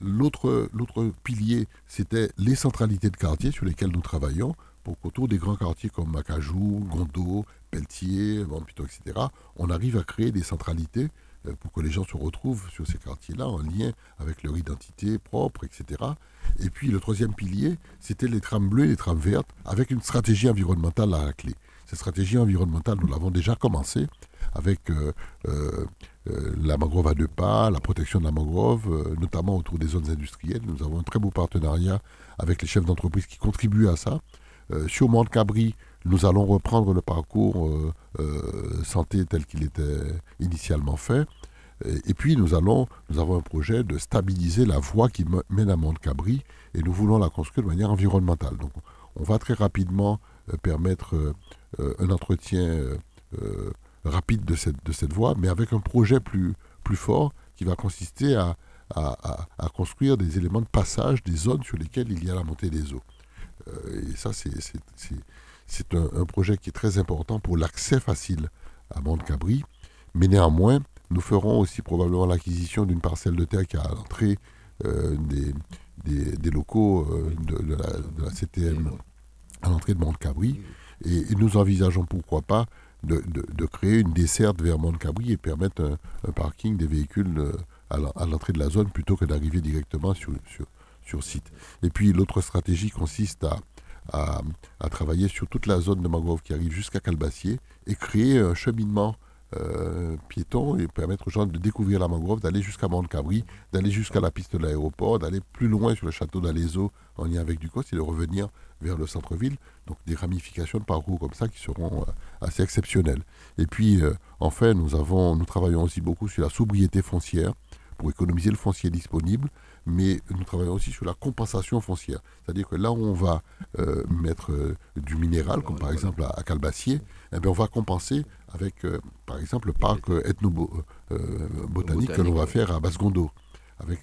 l'autre pilier, c'était les centralités de quartier sur lesquelles nous travaillons pour qu'autour des grands quartiers comme Macajou, Gondo, Pelletier, Vampito, etc., on arrive à créer des centralités euh, pour que les gens se retrouvent sur ces quartiers-là en lien avec leur identité propre, etc. Et puis le troisième pilier, c'était les trames bleues et les trames vertes avec une stratégie environnementale à la clé. Cette stratégie environnementale, nous l'avons déjà commencé avec euh, la mangrove à deux pas, la protection de la mangrove, notamment autour des zones industrielles. Nous avons un très beau partenariat avec les chefs d'entreprise qui contribuent à ça. sur Mont Cabri, nous allons reprendre le parcours euh, euh, santé tel qu'il était initialement fait. Et, puis nous nous avons un projet de stabiliser la voie qui mène à Mont-Cabri et nous voulons la construire de manière environnementale. Donc on va très rapidement euh, permettre un entretien rapide de cette, de cette voie, mais avec un projet plus, plus fort qui va consister à, à, à, construire des éléments de passage des zones sur lesquelles il y a la montée des eaux. et ça, c'est c'est un, projet qui est très important pour l'accès facile à Mont-Cabri. Mais néanmoins, nous ferons aussi probablement l'acquisition d'une parcelle de terre qui est à l'entrée euh, des, locaux euh, de, la, CTM à l'entrée de Mont-Cabri. Et, nous envisageons pourquoi pas de, créer une desserte vers Mont-Cabri et permettre un, parking des véhicules euh, à l'entrée de la zone plutôt que d'arriver directement sur, sur, site. Et puis l'autre stratégie consiste à à, travailler sur toute la zone de mangrove qui arrive jusqu'à Calbassier et créer un cheminement euh, piéton et permettre aux gens de découvrir la mangrove, d'aller jusqu'à Mont-Cabri, d'aller jusqu'à la piste de l'aéroport, d'aller plus loin sur le château d'Alézo en lien avec Ducos et de revenir vers le centre-ville. Donc des ramifications de parcours comme ça qui seront euh, assez exceptionnelles. Et puis euh, enfin, nous, avons, nous travaillons aussi beaucoup sur la sobriété foncière pour économiser le foncier disponible mais nous travaillons aussi sur la compensation foncière. C'est-à-dire que là où on va euh, mettre euh, du minéral, comme par exemple à, Calbassier, eh bien on va compenser avec, euh, par exemple, le parc ethno-botanique que l'on va faire à Basse-Gondo, avec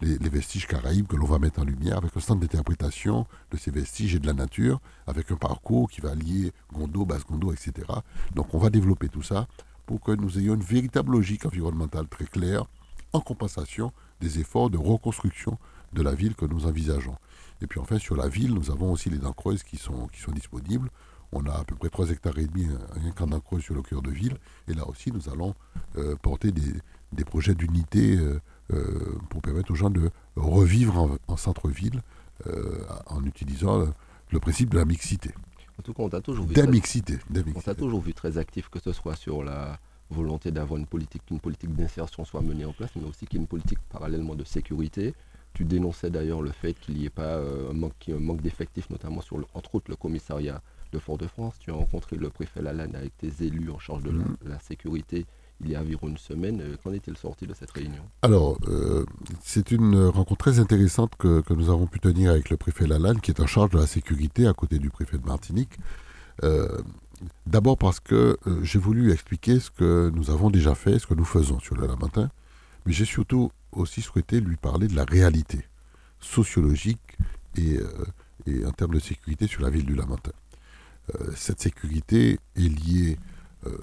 les, vestiges caraïbes que l'on va mettre en lumière, avec un centre d'interprétation de ces vestiges et de la nature, avec un parcours qui va lier Gondo, Basse-Gondo, etc. Donc on va développer tout ça pour que nous ayons une véritable logique environnementale très claire en compensation des efforts de reconstruction de la ville que nous envisageons. Et puis enfin, sur la ville, nous avons aussi les dents creuses qui sont, qui sont disponibles. On a à peu près 3 hectares et demi, rien qu'en sur le cœur de ville. Et là aussi, nous allons euh, porter des, des projets d'unité euh, euh, pour permettre aux gens de revivre en, centre-ville en utilisant le, principe de la mixité. En tout cas, on t'a toujours vu. Très, On t'a toujours vu très actif, que ce soit sur la volonté d'avoir une politique, qu'une politique d'insertion soit menée en place, mais aussi qu'il y ait une politique parallèlement de sécurité. Tu dénonçais d'ailleurs le fait qu'il n'y ait pas euh, un manque, manque d'effectifs, notamment sur, entre autres, le commissariat de Fort-de-France. Tu as rencontré le préfet Lalanne avec tes élus en charge de la, mm. sécurité il y a environ une semaine. Euh, qu'en est-il sorti de cette réunion? Alors, euh, c'est une rencontre très intéressante que, que, nous avons pu tenir avec le préfet Lalanne, qui est en charge de la sécurité à côté du préfet de Martinique. D'abord parce que euh, j'ai voulu expliquer ce que nous avons déjà fait, ce que nous faisons sur le Lamentin, mais j'ai surtout aussi souhaité lui parler de la réalité sociologique et, euh, en termes de sécurité sur la ville du Lamentin. Euh, cette sécurité est liée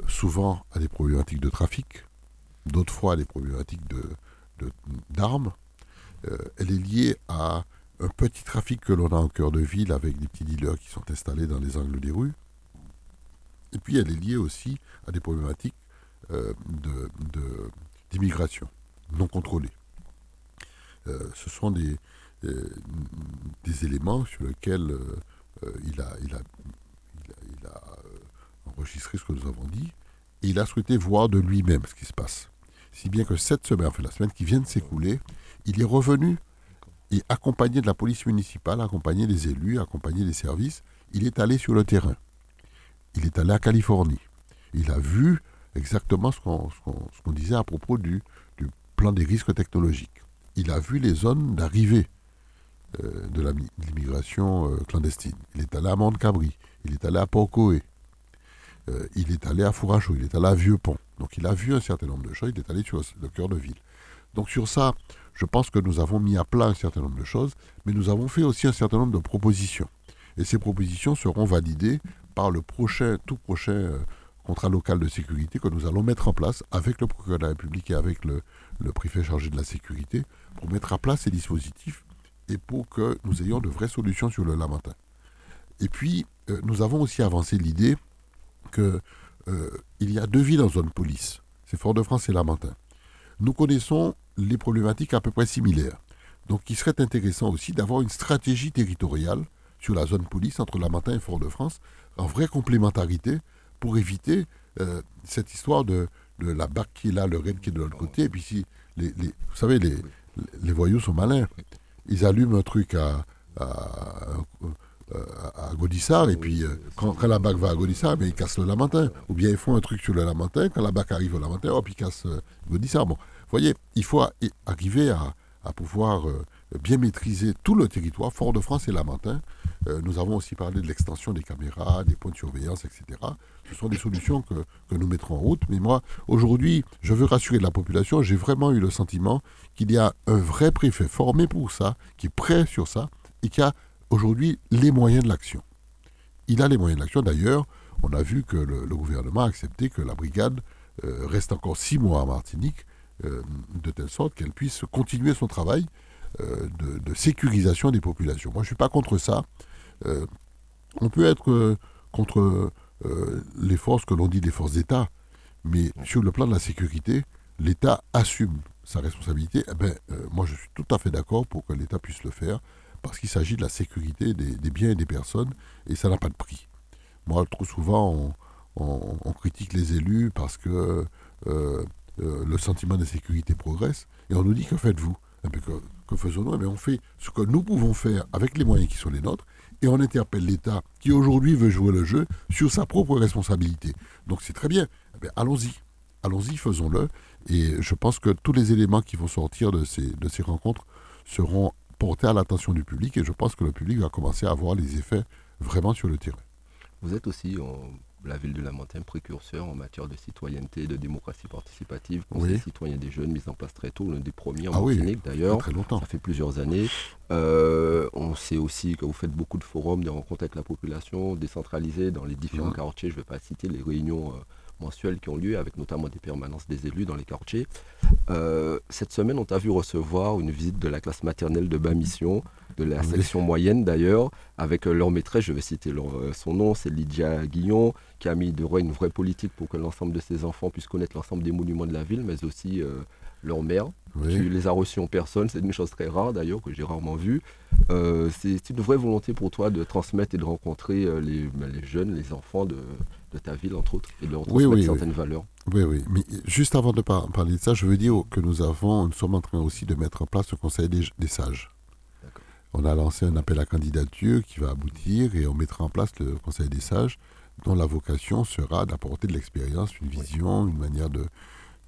souvent à des problématiques de trafic, d'autres fois à des problématiques d'armes. De, elle est liée à un petit trafic que l'on a en cœur de ville avec des petits dealers qui sont installés dans les angles des rues et puis elle est liée aussi à des problématiques euh, d'immigration non contrôlée. Euh, ce sont des, euh, éléments sur lesquels il a, enregistré ce que nous avons dit, et il a souhaité voir de lui-même ce qui se passe. Si bien que cette semaine, enfin la semaine qui vient de s'écouler, il est revenu et accompagné de la police municipale, accompagné des élus, accompagné des services, il est allé sur le terrain il est allé à Californie. Il a vu exactement ce qu'on disait à propos du, plan des risques technologiques. Il a vu les zones d'arrivée euh, de l'immigration euh, clandestine. Il est allé à Mont-Cabri, il est allé à Port-Coé, euh, il est allé à Fourachou, il est allé à Vieux-Pont. Donc il a vu un certain nombre de choses, il est allé sur le cœur de ville. Donc sur ça, je pense que nous avons mis à plat un certain nombre de choses, mais nous avons fait aussi un certain nombre de propositions. Et ces propositions seront validées par le prochain, tout prochain euh, contrat local de sécurité que nous allons mettre en place avec le procureur de la République et avec le, préfet chargé de la sécurité pour mettre à plat ces dispositifs et pour que nous ayons de vraies solutions sur le Lamentin. Et puis, euh, nous avons aussi avancé l'idée qu'il euh, y a deux villes en zone police. C'est Fort-de-France et Lamentin. Nous connaissons les problématiques à peu près similaires. Donc il serait intéressant aussi d'avoir une stratégie territoriale sur la zone police entre Lamentin et Fort-de-France, en vraie complémentarité, pour éviter euh, cette histoire de, la BAC qui est là, le RAID qui est de l'autre côté. Et puis si, vous savez, les, voyous sont malins. Ils allument un truc à, Godissard, et puis euh, quand, la BAC va à Godissard, mais ils cassent le Lamentin. Ou bien ils font un truc sur le Lamentin, quand la BAC arrive au Lamentin, hop, ils cassent euh, Godissard. Bon, vous voyez, il faut arriver à, pouvoir bien maîtriser tout le territoire, Fort-de-France et Lamentin. nous avons aussi parlé de l'extension des caméras, des points de surveillance, etc. Ce sont des solutions que, nous mettrons en route. Mais moi, aujourd'hui, je veux rassurer la population. J'ai vraiment eu le sentiment qu'il y a un vrai préfet formé pour ça, qui est prêt sur ça, et qui a aujourd'hui les moyens de l'action. Il a les moyens de l'action. D'ailleurs, on a vu que le, gouvernement a accepté que la brigade euh, reste encore six mois à Martinique, euh, de telle sorte qu'elle puisse continuer son travail euh, de, sécurisation des populations. Moi, je ne suis pas contre ça. on peut être contre les forces que l'on dit des forces d'État, mais sur le plan de la sécurité, l'État assume sa responsabilité. Eh ben, moi, je suis tout à fait d'accord pour que l'État puisse le faire, parce qu'il s'agit de la sécurité des, biens et des personnes, et ça n'a pas de prix. Moi, trop souvent, on, critique les élus parce que euh, le sentiment de sécurité progresse, et on nous dit que faites-vous? Eh ben, que, faisons-nous? Eh ben, On fait ce que nous pouvons faire avec les moyens qui sont les nôtres, et on interpelle l'État qui aujourd'hui veut jouer le jeu sur sa propre responsabilité. Donc c'est très bien. Eh allons-y. Allons-y, faisons-le. Et je pense que tous les éléments qui vont sortir de ces rencontres seront portés à l'attention du public et je pense que le public va commencer à voir les effets vraiment sur le terrain. Vous êtes aussi en la ville de Lamentin, précurseur en matière de citoyenneté et de démocratie participative, conseil citoyen des jeunes, mis en place très tôt, l'un des premiers en ah Martinique d'ailleurs. Ça fait plusieurs années. Euh, on sait aussi que vous faites beaucoup de forums, des rencontres avec la population, décentralisées dans les différents quartiers. Je ne vais pas citer les réunions euh, mensuelles qui ont lieu, avec notamment des permanences des élus dans les quartiers. Euh, cette semaine, on t'a vu recevoir une visite de la classe maternelle de bas mission de la section moyenne d'ailleurs, avec euh, leur maîtresse, je vais citer euh, son nom, c'est Lydia Guillon, qui a mis de une vraie politique pour que l'ensemble de ses enfants puissent connaître l'ensemble des monuments de la ville, mais aussi euh, leur mère, qui les a reçus en personne. C'est une chose très rare d'ailleurs, que j'ai rarement vue. c'est une vraie volonté pour toi de transmettre et de rencontrer les, ben, les jeunes, les enfants de, de, ta ville, entre autres, et de leur transmettre certaines valeurs. Oui, oui. Mais juste avant de parler de ça, je veux dire que nous avons, nous sommes en train aussi de mettre en place le Conseil des sages on a lancé un appel à candidature qui va aboutir et on mettra en place le Conseil des sages dont la vocation sera d'apporter de l'expérience, une vision, une manière de,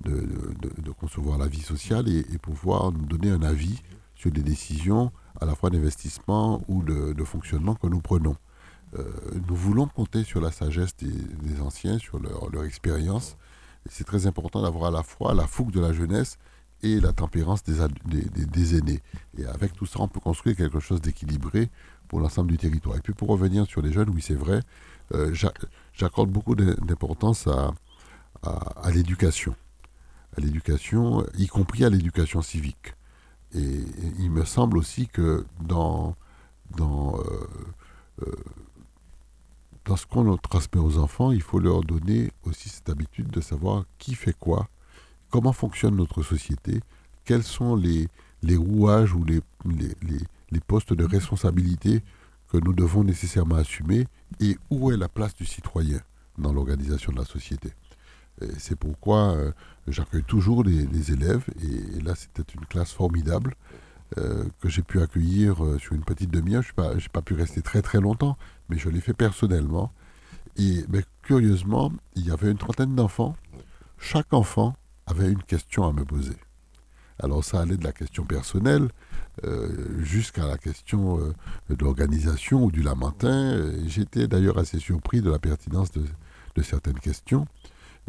de, concevoir la vie sociale et, pouvoir nous donner un avis sur des décisions à la fois d'investissement ou de, fonctionnement que nous prenons. Euh, nous voulons compter sur la sagesse des, anciens, sur leur, expérience. C'est très important d'avoir à la fois la fougue de la jeunesse et la tempérance des, des, aînés. Et avec tout ça, on peut construire quelque chose d'équilibré pour l'ensemble du territoire. Et puis pour revenir sur les jeunes, oui, c'est vrai, euh, j'accorde beaucoup d'importance à, à, l'éducation. À l'éducation, y compris à l'éducation civique. Et, il me semble aussi que dans, dans, euh, euh, dans ce qu'on transmet aux enfants, il faut leur donner aussi cette habitude de savoir qui fait quoi comment fonctionne notre société, quels sont les, rouages ou les, postes de responsabilité que nous devons nécessairement assumer et où est la place du citoyen dans l'organisation de la société. C'est pourquoi euh, j'accueille toujours les, élèves et, là c'était une classe formidable que j'ai pu accueillir euh, sur une petite demi-heure. Je n'ai pas, pas, pu rester très très longtemps, mais je l'ai fait personnellement. Et curieusement, il y avait une trentaine d'enfants. Chaque enfant avait une question à me poser. Alors ça allait de la question personnelle euh, jusqu'à la question euh, de l'organisation ou du lamentin. J'étais d'ailleurs assez surpris de la pertinence de, certaines questions.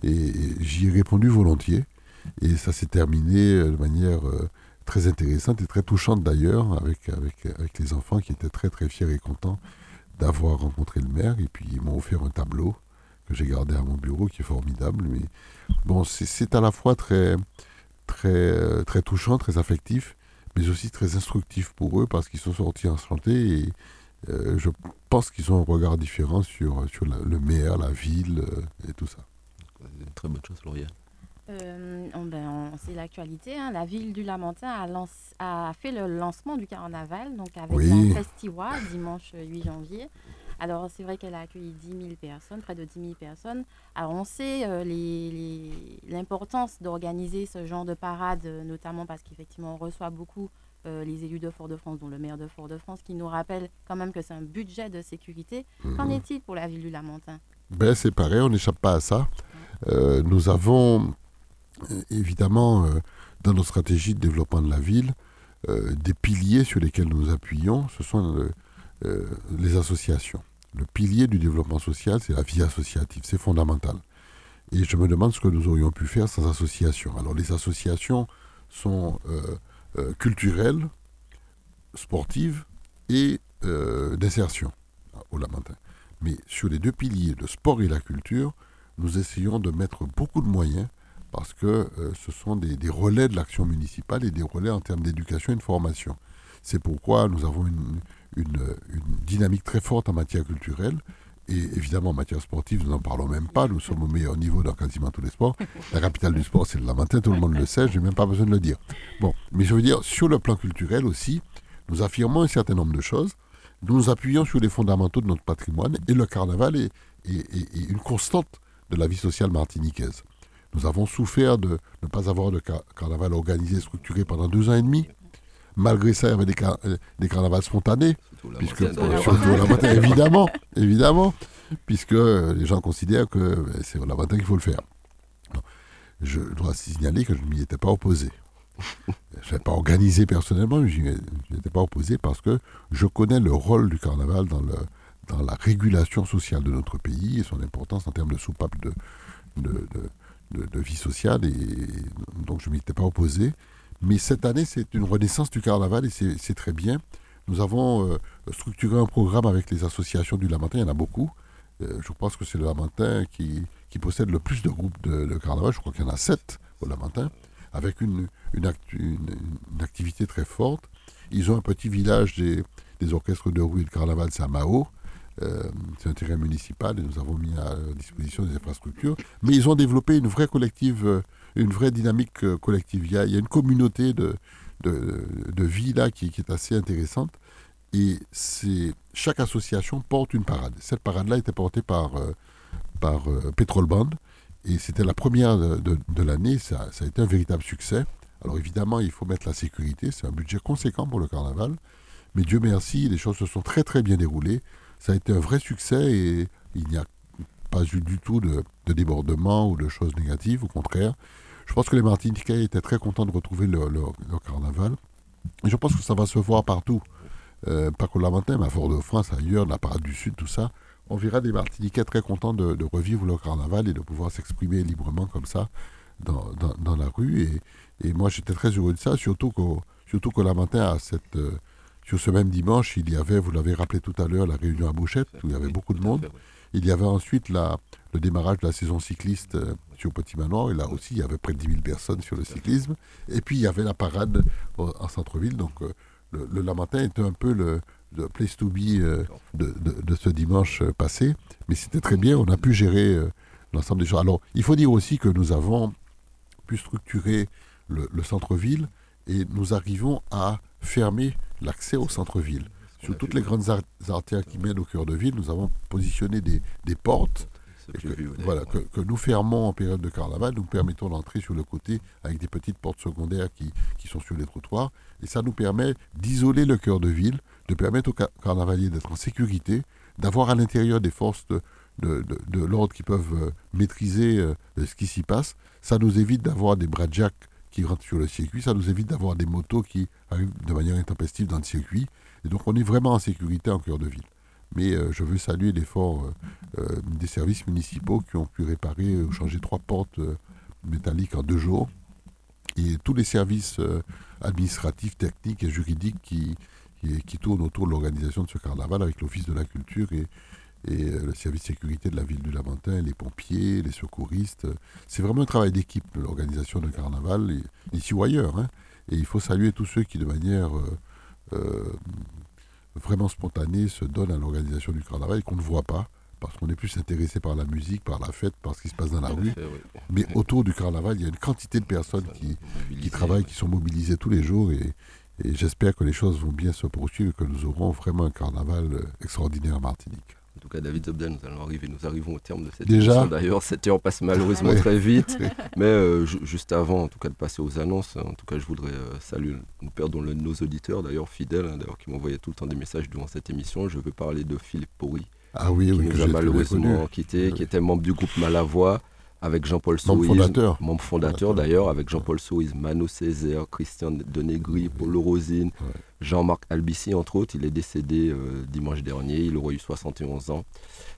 Et, j'y ai répondu volontiers. Et ça s'est terminé de manière très intéressante et très touchante d'ailleurs, avec, avec, avec les enfants qui étaient très très fiers et contents d'avoir rencontré le maire. Et puis ils m'ont offert un tableau que j'ai gardé à mon bureau, qui est formidable. Mais bon, c'est à la fois très, très, très touchant, très affectif, mais aussi très instructif pour eux parce qu'ils sont sortis enchantés et euh, je pense qu'ils ont un regard différent sur, sur le maire, la ville euh, et tout ça. Une très bonne chose, Lauriane. Euh, ben, c'est l'actualité. Hein. La ville du Lamentin a, a, fait le lancement du carnaval, donc avec un festival dimanche 8 janvier. Alors, c'est vrai qu'elle a accueilli 10 000 personnes, près de 10 000 personnes. Alors, on sait euh, l'importance d'organiser ce genre de parade, euh, notamment parce qu'effectivement, on reçoit beaucoup euh, les élus de Fort-de-France, dont le maire de Fort-de-France, qui nous rappelle quand même que c'est un budget de sécurité. Qu'en mhm. est-il pour la ville du Lamentin? Ben, C'est pareil, on n'échappe pas à ça. nous avons évidemment, dans nos stratégies de développement de la ville, des piliers sur lesquels nous appuyons. Ce sont les associations le pilier du développement social, c'est la vie associative, c'est fondamental. Et je me demande ce que nous aurions pu faire sans association. Alors les associations sont euh, euh, culturelles, sportives et euh, d'insertion au Lamentin. Mais sur les deux piliers, le sport et la culture, nous essayons de mettre beaucoup de moyens parce que ce sont des, relais de l'action municipale et des relais en termes d'éducation et de formation. C'est pourquoi nous avons une, dynamique très forte en matière culturelle. Et évidemment, en matière sportive, nous n'en parlons même pas. Nous sommes au meilleur niveau dans quasiment tous les sports. La capitale du sport, c'est le Lamentin, tout le monde le sait, je n'ai même pas besoin de le dire. Bon, mais je veux dire, sur le plan culturel aussi, nous affirmons un certain nombre de choses. Nous nous appuyons sur les fondamentaux de notre patrimoine et le carnaval est, une constante de la vie sociale martiniquaise. Nous avons souffert de ne pas avoir de carnaval organisé, structuré pendant deux ans et demi. Malgré ça, il y avait des, euh, des carnavals spontanés. puisque, la évidemment, évidemment, puisque les gens considèrent que euh, c'est au matin qu'il faut le faire. Je dois signaler que je ne m'y étais pas opposé. je n'ai pas organisé personnellement, mais je n'étais pas opposé parce que je connais le rôle du carnaval dans, le, dans la régulation sociale de notre pays et son importance en termes de soupape de, de, de, de vie sociale. Et donc je ne m'y étais pas opposé. Mais cette année, c'est une renaissance du carnaval et c'est très bien. Nous avons euh, structuré un programme avec les associations du Lamentin, il y en a beaucoup. Euh, je pense que c'est le Lamentin qui, possède le plus de groupes de, carnaval, je crois qu'il y en a sept au Lamentin, avec une, activité très forte. Ils ont un petit village des, des orchestres de rue et de carnaval, c'est à Mao. Euh, c'est un terrain municipal et nous avons mis à disposition des infrastructures. Mais ils ont développé une vraie collective une vraie dynamique euh, collective. Il y a, une communauté de, de, vie là qui, est assez intéressante. Et chaque association porte une parade. Cette parade-là était portée par, euh, par euh, Petrol Band. Et c'était la première de, l'année. Ça, ça, a été un véritable succès. Alors évidemment, il faut mettre la sécurité. C'est un budget conséquent pour le carnaval. Mais Dieu merci, les choses se sont très très bien déroulées. Ça a été un vrai succès et il n'y a pas eu du tout de, de débordement ou de choses négatives. Au contraire, je pense que les Martiniquais étaient très contents de retrouver le, carnaval. Je pense que ça va se voir partout. Euh, pas qu'au Lamentin, mais à Fort-de-France, ailleurs, la parade du Sud, tout ça. On verra des Martiniquais très contents de, revivre le carnaval et de pouvoir s'exprimer librement comme ça dans, la rue. Et, moi, j'étais très heureux de ça, surtout qu'au surtout qu'au Lamentin, à cette, euh, sur ce même dimanche, il y avait, vous l'avez rappelé tout à l'heure, la réunion à Bouchette, où il y avait beaucoup de monde. Il y avait ensuite la, le démarrage de la saison cycliste euh, sur Petit Manoir. Et là aussi, il y avait près de 10 000 personnes sur le cyclisme. Et puis, il y avait la parade en centre-ville. Donc, euh, le, le, était un peu le, place to be euh, de, de, ce dimanche passé. Mais c'était très bien. On a pu gérer l'ensemble des choses. Alors, il faut dire aussi que nous avons pu structurer le centre-ville et nous arrivons à fermer l'accès au centre-ville. Sur toutes les grandes artères qui mènent au cœur de ville, nous avons positionné des, des portes que, voilà, que, nous fermons en période de carnaval, nous permettons d'entrer sur le côté avec des petites portes secondaires qui, qui sont sur les trottoirs. Et ça nous permet d'isoler le cœur de ville, de permettre aux carnavaliers d'être en sécurité, d'avoir à l'intérieur des forces de, de, de, l'ordre qui peuvent euh, maîtriser euh, ce qui s'y passe. Ça nous évite d'avoir des bras jack qui rentrent sur le circuit, ça nous évite d'avoir des motos qui arrivent de manière intempestive dans le circuit. Et donc on est vraiment en sécurité en cœur de ville. mais je veux saluer l'effort des services municipaux qui ont pu réparer ou changer trois portes métalliques en deux jours. Et tous les services administratifs, techniques et juridiques qui, qui, tournent autour de l'organisation de ce carnaval avec l'Office de la culture et, et euh, le service de sécurité de la ville du Lamentin, les pompiers, les secouristes. C'est vraiment un travail d'équipe, l'organisation de carnaval, ici ou ailleurs. Hein. Et il faut saluer tous ceux qui, de manière euh, euh, vraiment spontanée, se donnent à l'organisation du carnaval et qu'on ne voit pas, parce qu'on est plus intéressé par la musique, par la fête, par ce qui se passe dans la rue. Mais autour du carnaval, il y a une quantité de personnes qui, qui travaillent, qui sont mobilisées tous les jours. Et, et j'espère que les choses vont bien se poursuivre et que nous aurons vraiment un carnaval extraordinaire à Martinique. En tout cas, David Zobdan, nous allons arriver, nous arrivons au terme de cette Déjà émission. D'ailleurs, cette heure passe malheureusement très vite. Mais euh, juste avant, en tout cas, de passer aux annonces, en tout cas, je voudrais euh, saluer, nous perdons nos auditeurs, d'ailleurs fidèles, hein, d'ailleurs, qui m'envoyaient tout le temps des messages durant cette émission. Je veux parler de Philippe Pori, ah oui, qui oui, nous a malheureusement quitté, qui était membre du groupe Malavoie avec Jean-Paul membre fondateur, membre fondateur d'ailleurs, avec Jean-Paul Soïs, Mano Césaire, Christian Denegri, Paul Rosine, Jean-Marc Albici, entre autres. Il est décédé euh, dimanche dernier, il aurait eu 71 ans.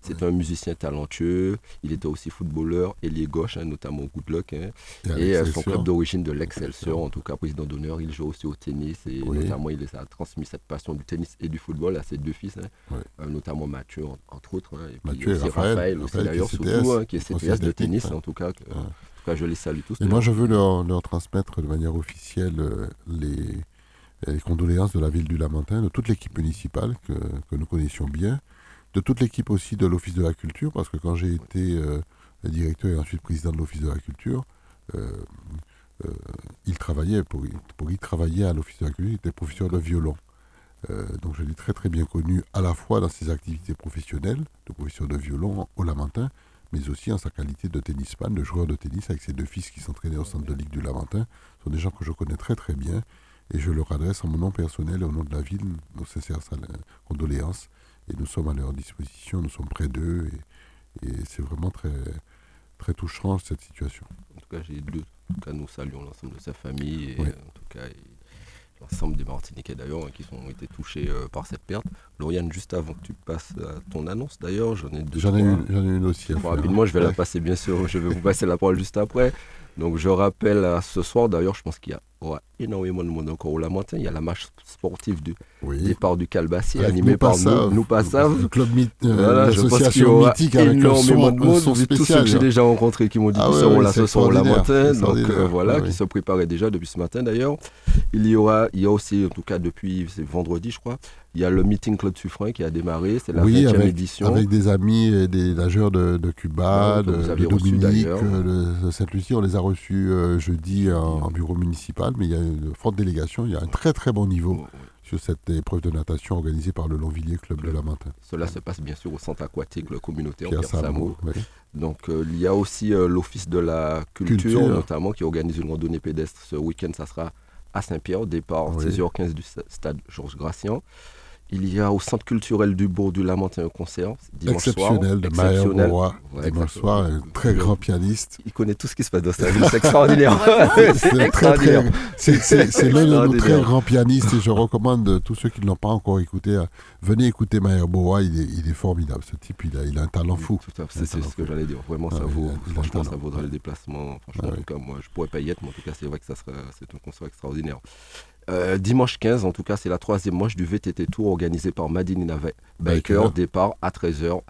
C'est un musicien talentueux. Il était aussi footballeur, ailier gauche, hein, notamment au Goodluck. Hein. Et, euh, son club d'origine de l'Excelsior, en tout cas président d'honneur, il joue aussi au tennis. Et notamment, il a transmis cette passion du tennis et du football à ses deux fils, hein. euh, notamment Mathieu, entre autres. et puis aussi Raphaël, aussi d'ailleurs, surtout, qui est CTS de tennis, en tout cas. en tout cas, je les salue tous. Et moi, je veux leur, leur, transmettre de manière officielle les, les, condoléances de la ville du Lamentin, de toute l'équipe municipale que, nous connaissions bien, de toute l'équipe aussi de l'Office de la Culture, parce que quand j'ai été euh, directeur et ensuite président de l'Office de la Culture, euh, euh, il travaillait, pour, pour y travailler à l'Office de la Culture, il était professeur de violon. donc je l'ai très très bien connu à la fois dans ses activités professionnelles, de professeur de violon au Lamentin, mais aussi en sa qualité de tennisman, de joueur de tennis avec ses deux fils qui s'entraînaient au centre de Ligue du Lamentin. Ce sont des gens que je connais très très bien et je leur adresse en mon nom personnel et au nom de la ville nos sincères condoléances et nous sommes à leur disposition, nous sommes près d'eux et, c'est vraiment très, très touchant cette situation. En tout cas, j'ai deux. En tout cas, nous saluons l'ensemble de sa famille et en tout cas l'ensemble des Martiniquais d'ailleurs hein, qui ont été touchés euh, par cette perte. Lauriane, juste avant que tu passes à ton annonce d'ailleurs, j'en ai deux. J'en ai, une, ai une aussi. rapidement, je vais la passer bien sûr, je vais vous passer la parole juste après. Donc je rappelle à ce soir d'ailleurs, je pense qu'il y a aura énormément de monde encore au Lamentin. Il y a la marche sportive du départ du Calbassi, animée par nous, nous Le club euh, l'association mythique avec énormément de monde. Tous ceux que j'ai déjà rencontrés qui m'ont dit qu'ils seront là ce soir au Lamentin. Donc euh, voilà, qui se préparaient déjà depuis ce matin d'ailleurs. Il y aura, il y a aussi, en tout cas depuis vendredi, je crois, il y a le meeting Claude Suffren qui a démarré, c'est la 20e avec, édition. Avec des amis et des nageurs de, Cuba, de, Dominique, de, Sainte-Lucie. On les a reçus euh, jeudi en, bureau municipal, mais il y a une forte délégation, il y a un très très bon niveau. Oh, sur cette épreuve de natation organisée par le Longvilliers Club de la Matin. Cela se passe bien sûr au centre aquatique, le communautaire Pierre, Samo. Donc euh, il y a aussi euh, l'Office de la culture, notamment, qui organise une randonnée pédestre ce week-end. Ça sera à Saint-Pierre, au départ 16h15 du stade Georges Gracian. Il y a au Centre culturel du Bourg du Lamentin un concert dimanche exceptionnel de Maher Bourrois. dimanche soir, un très grand pianiste. Il connaît tout ce qui se passe dans sa vie, c'est extraordinaire. c'est l'un de nos très grands pianistes et je recommande tous ceux qui ne l'ont pas encore écouté, venez écouter Maher Bourrois, il est, il est, formidable. Ce type, il a, il a un talent fou. C'est ce que j'allais dire. Vraiment, ça vaut, franchement, ça vaudra le déplacement. Franchement, en tout cas, moi, je pourrais pas y être, mais en tout cas, c'est vrai que ça serait, c'est un concert extraordinaire. Euh, dimanche 15, en tout cas, c'est la troisième manche du VTT Tour organisé par Madinina Baker. Départ à 13h.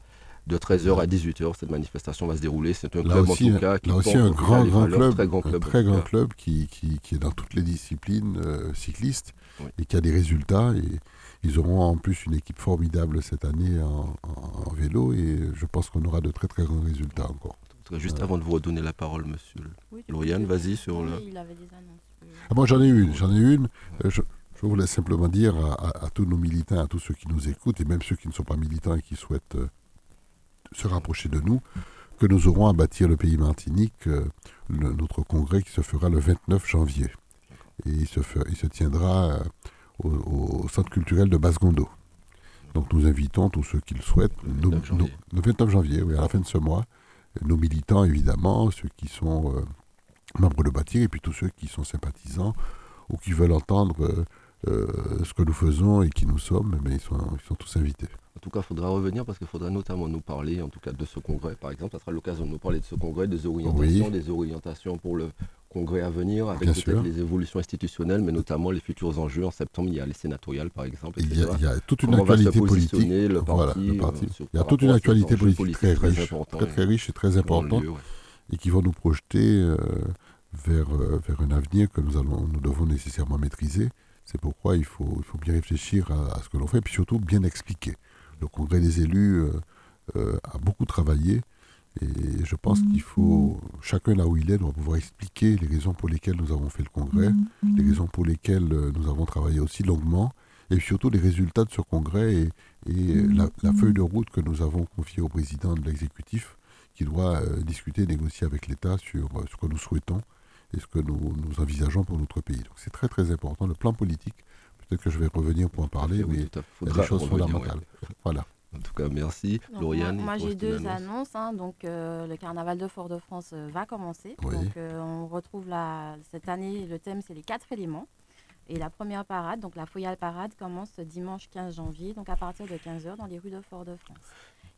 De 13h à 18h, cette manifestation va se dérouler. C'est un club en tout cas qui là aussi un grand, grand club, très grand club, très grand club qui, qui, qui, est dans toutes les disciplines euh, cyclistes et qui a des résultats. Et ils auront en plus une équipe formidable cette année en, en, vélo et je pense qu'on aura de très très grands résultats encore. Juste avant de vous redonner la parole, monsieur oui, Lauriane, vas-y sur le. Il avait des annonces. Ah, moi, j'en ai une. J'en ai une. Euh, je, voulais simplement dire à, tous nos militants, à tous ceux qui nous écoutent, et même ceux qui ne sont pas militants et qui souhaitent euh, se rapprocher de nous, que nous aurons à bâtir le pays Martinique, euh, notre congrès qui se fera le 29 janvier. Et il se, il se tiendra au, centre culturel de Basse-Gondo. Donc nous invitons tous ceux qui le souhaitent, le 29 janvier, oui, à la fin de ce mois, nos militants évidemment, ceux qui sont membres de Bâtir et puis tous ceux qui sont sympathisants ou qui veulent entendre euh, euh, ce que nous faisons et qui nous sommes, mais ils sont, ils sont tous invités. En tout cas, il faudra revenir parce qu'il faudra notamment nous parler, en tout cas, de ce congrès. Par exemple, ça sera l'occasion de nous parler de ce congrès, des orientations, des orientations pour le congrès à venir, avec peut-être les évolutions institutionnelles, mais notamment les futurs enjeux. En septembre, il y a les sénatoriales, par exemple. Il y, a, toute une actualité politique. Le parti, euh, il y a toute une actualité politique très, riche, très, très, riche et très importante, et qui va nous projeter euh, vers, euh, vers un avenir que nous, allons, nous devons nécessairement maîtriser. C'est pourquoi il faut, il faut bien réfléchir à, à, ce que l'on fait, et puis surtout bien expliquer. Le congrès des élus a beaucoup travaillé et je pense qu'il faut, chacun là où il est, doit pouvoir expliquer les raisons pour lesquelles nous avons fait le congrès, les raisons pour lesquelles euh, nous avons travaillé aussi longuement, et surtout les résultats de ce congrès et, la, feuille de route que nous avons confiée au président de l'exécutif, qui doit euh, discuter, négocier avec l'État sur euh, ce que nous souhaitons et ce que nous, nous envisageons pour notre pays. Donc c'est très très important. Le plan politique, peut-être que je vais revenir pour en parler, mais il y a des choses fondamentales. Voilà. En tout cas, merci. Lauriane. Moi, j'ai deux annonces. Hein. donc, euh, le carnaval de Fort-de-France euh, va commencer. Donc, euh, on retrouve la, cette année, le thème, c'est les quatre éléments. Et la première parade, donc la Foyale Parade, commence dimanche 15 janvier, donc à partir de 15h dans les rues de Fort-de-France.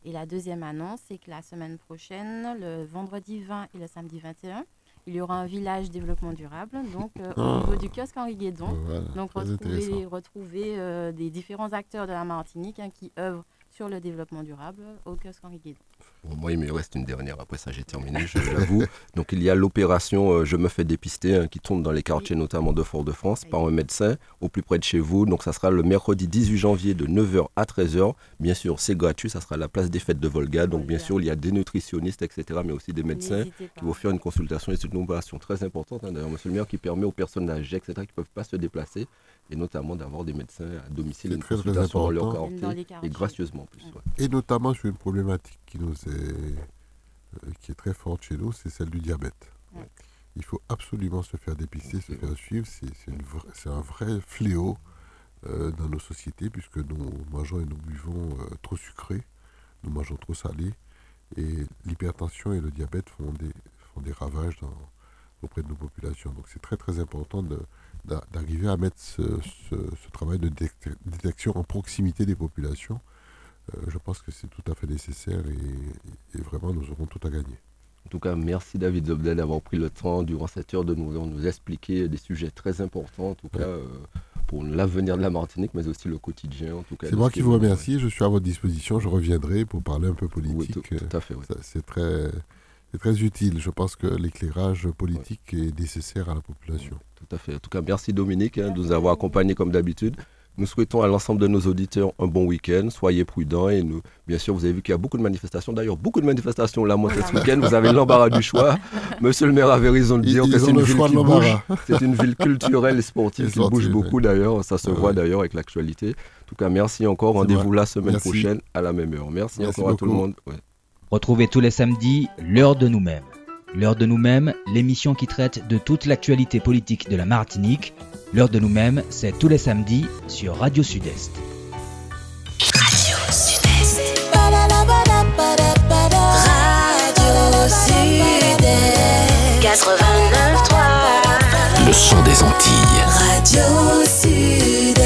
Et la deuxième annonce, c'est que la semaine prochaine, le vendredi 20 et le samedi 21, il y aura un village développement durable, donc au ah. niveau du kiosque Henri Guédon. donc retrouver, retrouver des différents acteurs de la Martinique hein, qui œuvrent sur le développement durable au kiosque Henri Guédon. Moi, il me reste une dernière. Après ça, j'ai terminé, je l'avoue. Donc, il y a l'opération euh, Je me fais dépister hein, qui tourne dans les quartiers, notamment de Fort-de-France, par un médecin au plus près de chez vous. Donc, ça sera le mercredi 18 janvier de 9h à 13h. Bien sûr, c'est gratuit. Ça sera à la place des fêtes de Volga. Donc, bien sûr, il y a des nutritionnistes, etc., mais aussi des médecins qui vont faire une consultation. Et c'est une opération très importante, hein, d'ailleurs, monsieur le maire, qui permet aux personnes âgées, etc., qui ne peuvent pas se déplacer, et notamment d'avoir des médecins à domicile, une consultation dans leur quartier, et gracieusement en plus. Et notamment sur une problématique qui, nous est, qui est très forte chez nous, c'est celle du diabète. Il faut absolument se faire dépister, se faire suivre. C'est un vrai fléau euh, dans nos sociétés puisque nous mangeons et nous buvons euh, trop sucré, nous mangeons trop salé. Et l'hypertension et le diabète font des, font des ravages dans, auprès de nos populations. Donc c'est très très important d'arriver à mettre ce, travail de détection en proximité des populations. Euh, je pense que c'est tout à fait nécessaire et, vraiment nous aurons tout à gagner. En tout cas, merci David Zobdel d'avoir pris le temps durant cette heure de nous, nous expliquer des sujets très importants, en tout cas euh, pour l'avenir de la Martinique, mais aussi le quotidien. C'est moi qui vous remercie, je suis à votre disposition, je reviendrai pour parler un peu politique. Oui, tout, à fait. C'est très, très utile. Je pense que l'éclairage politique est nécessaire à la population. Tout à fait. En tout cas, merci Dominique hein, de nous avoir accompagnés comme d'habitude. Nous souhaitons à l'ensemble de nos auditeurs un bon week-end. Soyez prudents et nous, bien sûr, vous avez vu qu'il y a beaucoup de manifestations. D'ailleurs, beaucoup de manifestations là, moi, ce week-end. Vous avez l'embarras du choix. Monsieur le maire avait raison de dire que c'est une, ville qui bouge. C'est une ville culturelle et sportive qui bouge beaucoup d'ailleurs. Ça se voit d'ailleurs avec l'actualité. En tout cas, merci encore. Rendez-vous la semaine prochaine à la même heure. Merci, encore à tout le monde. Retrouvez tous les samedis l'heure de nous-mêmes. L'heure de nous-mêmes, l'émission qui traite de toute l'actualité politique de la Martinique. L'heure de nous-mêmes, c'est tous les samedis sur Radio Sud-Est. Radio Sud-Est. Radio Sud-Est. 89.3. Le son des Antilles. Radio Sud.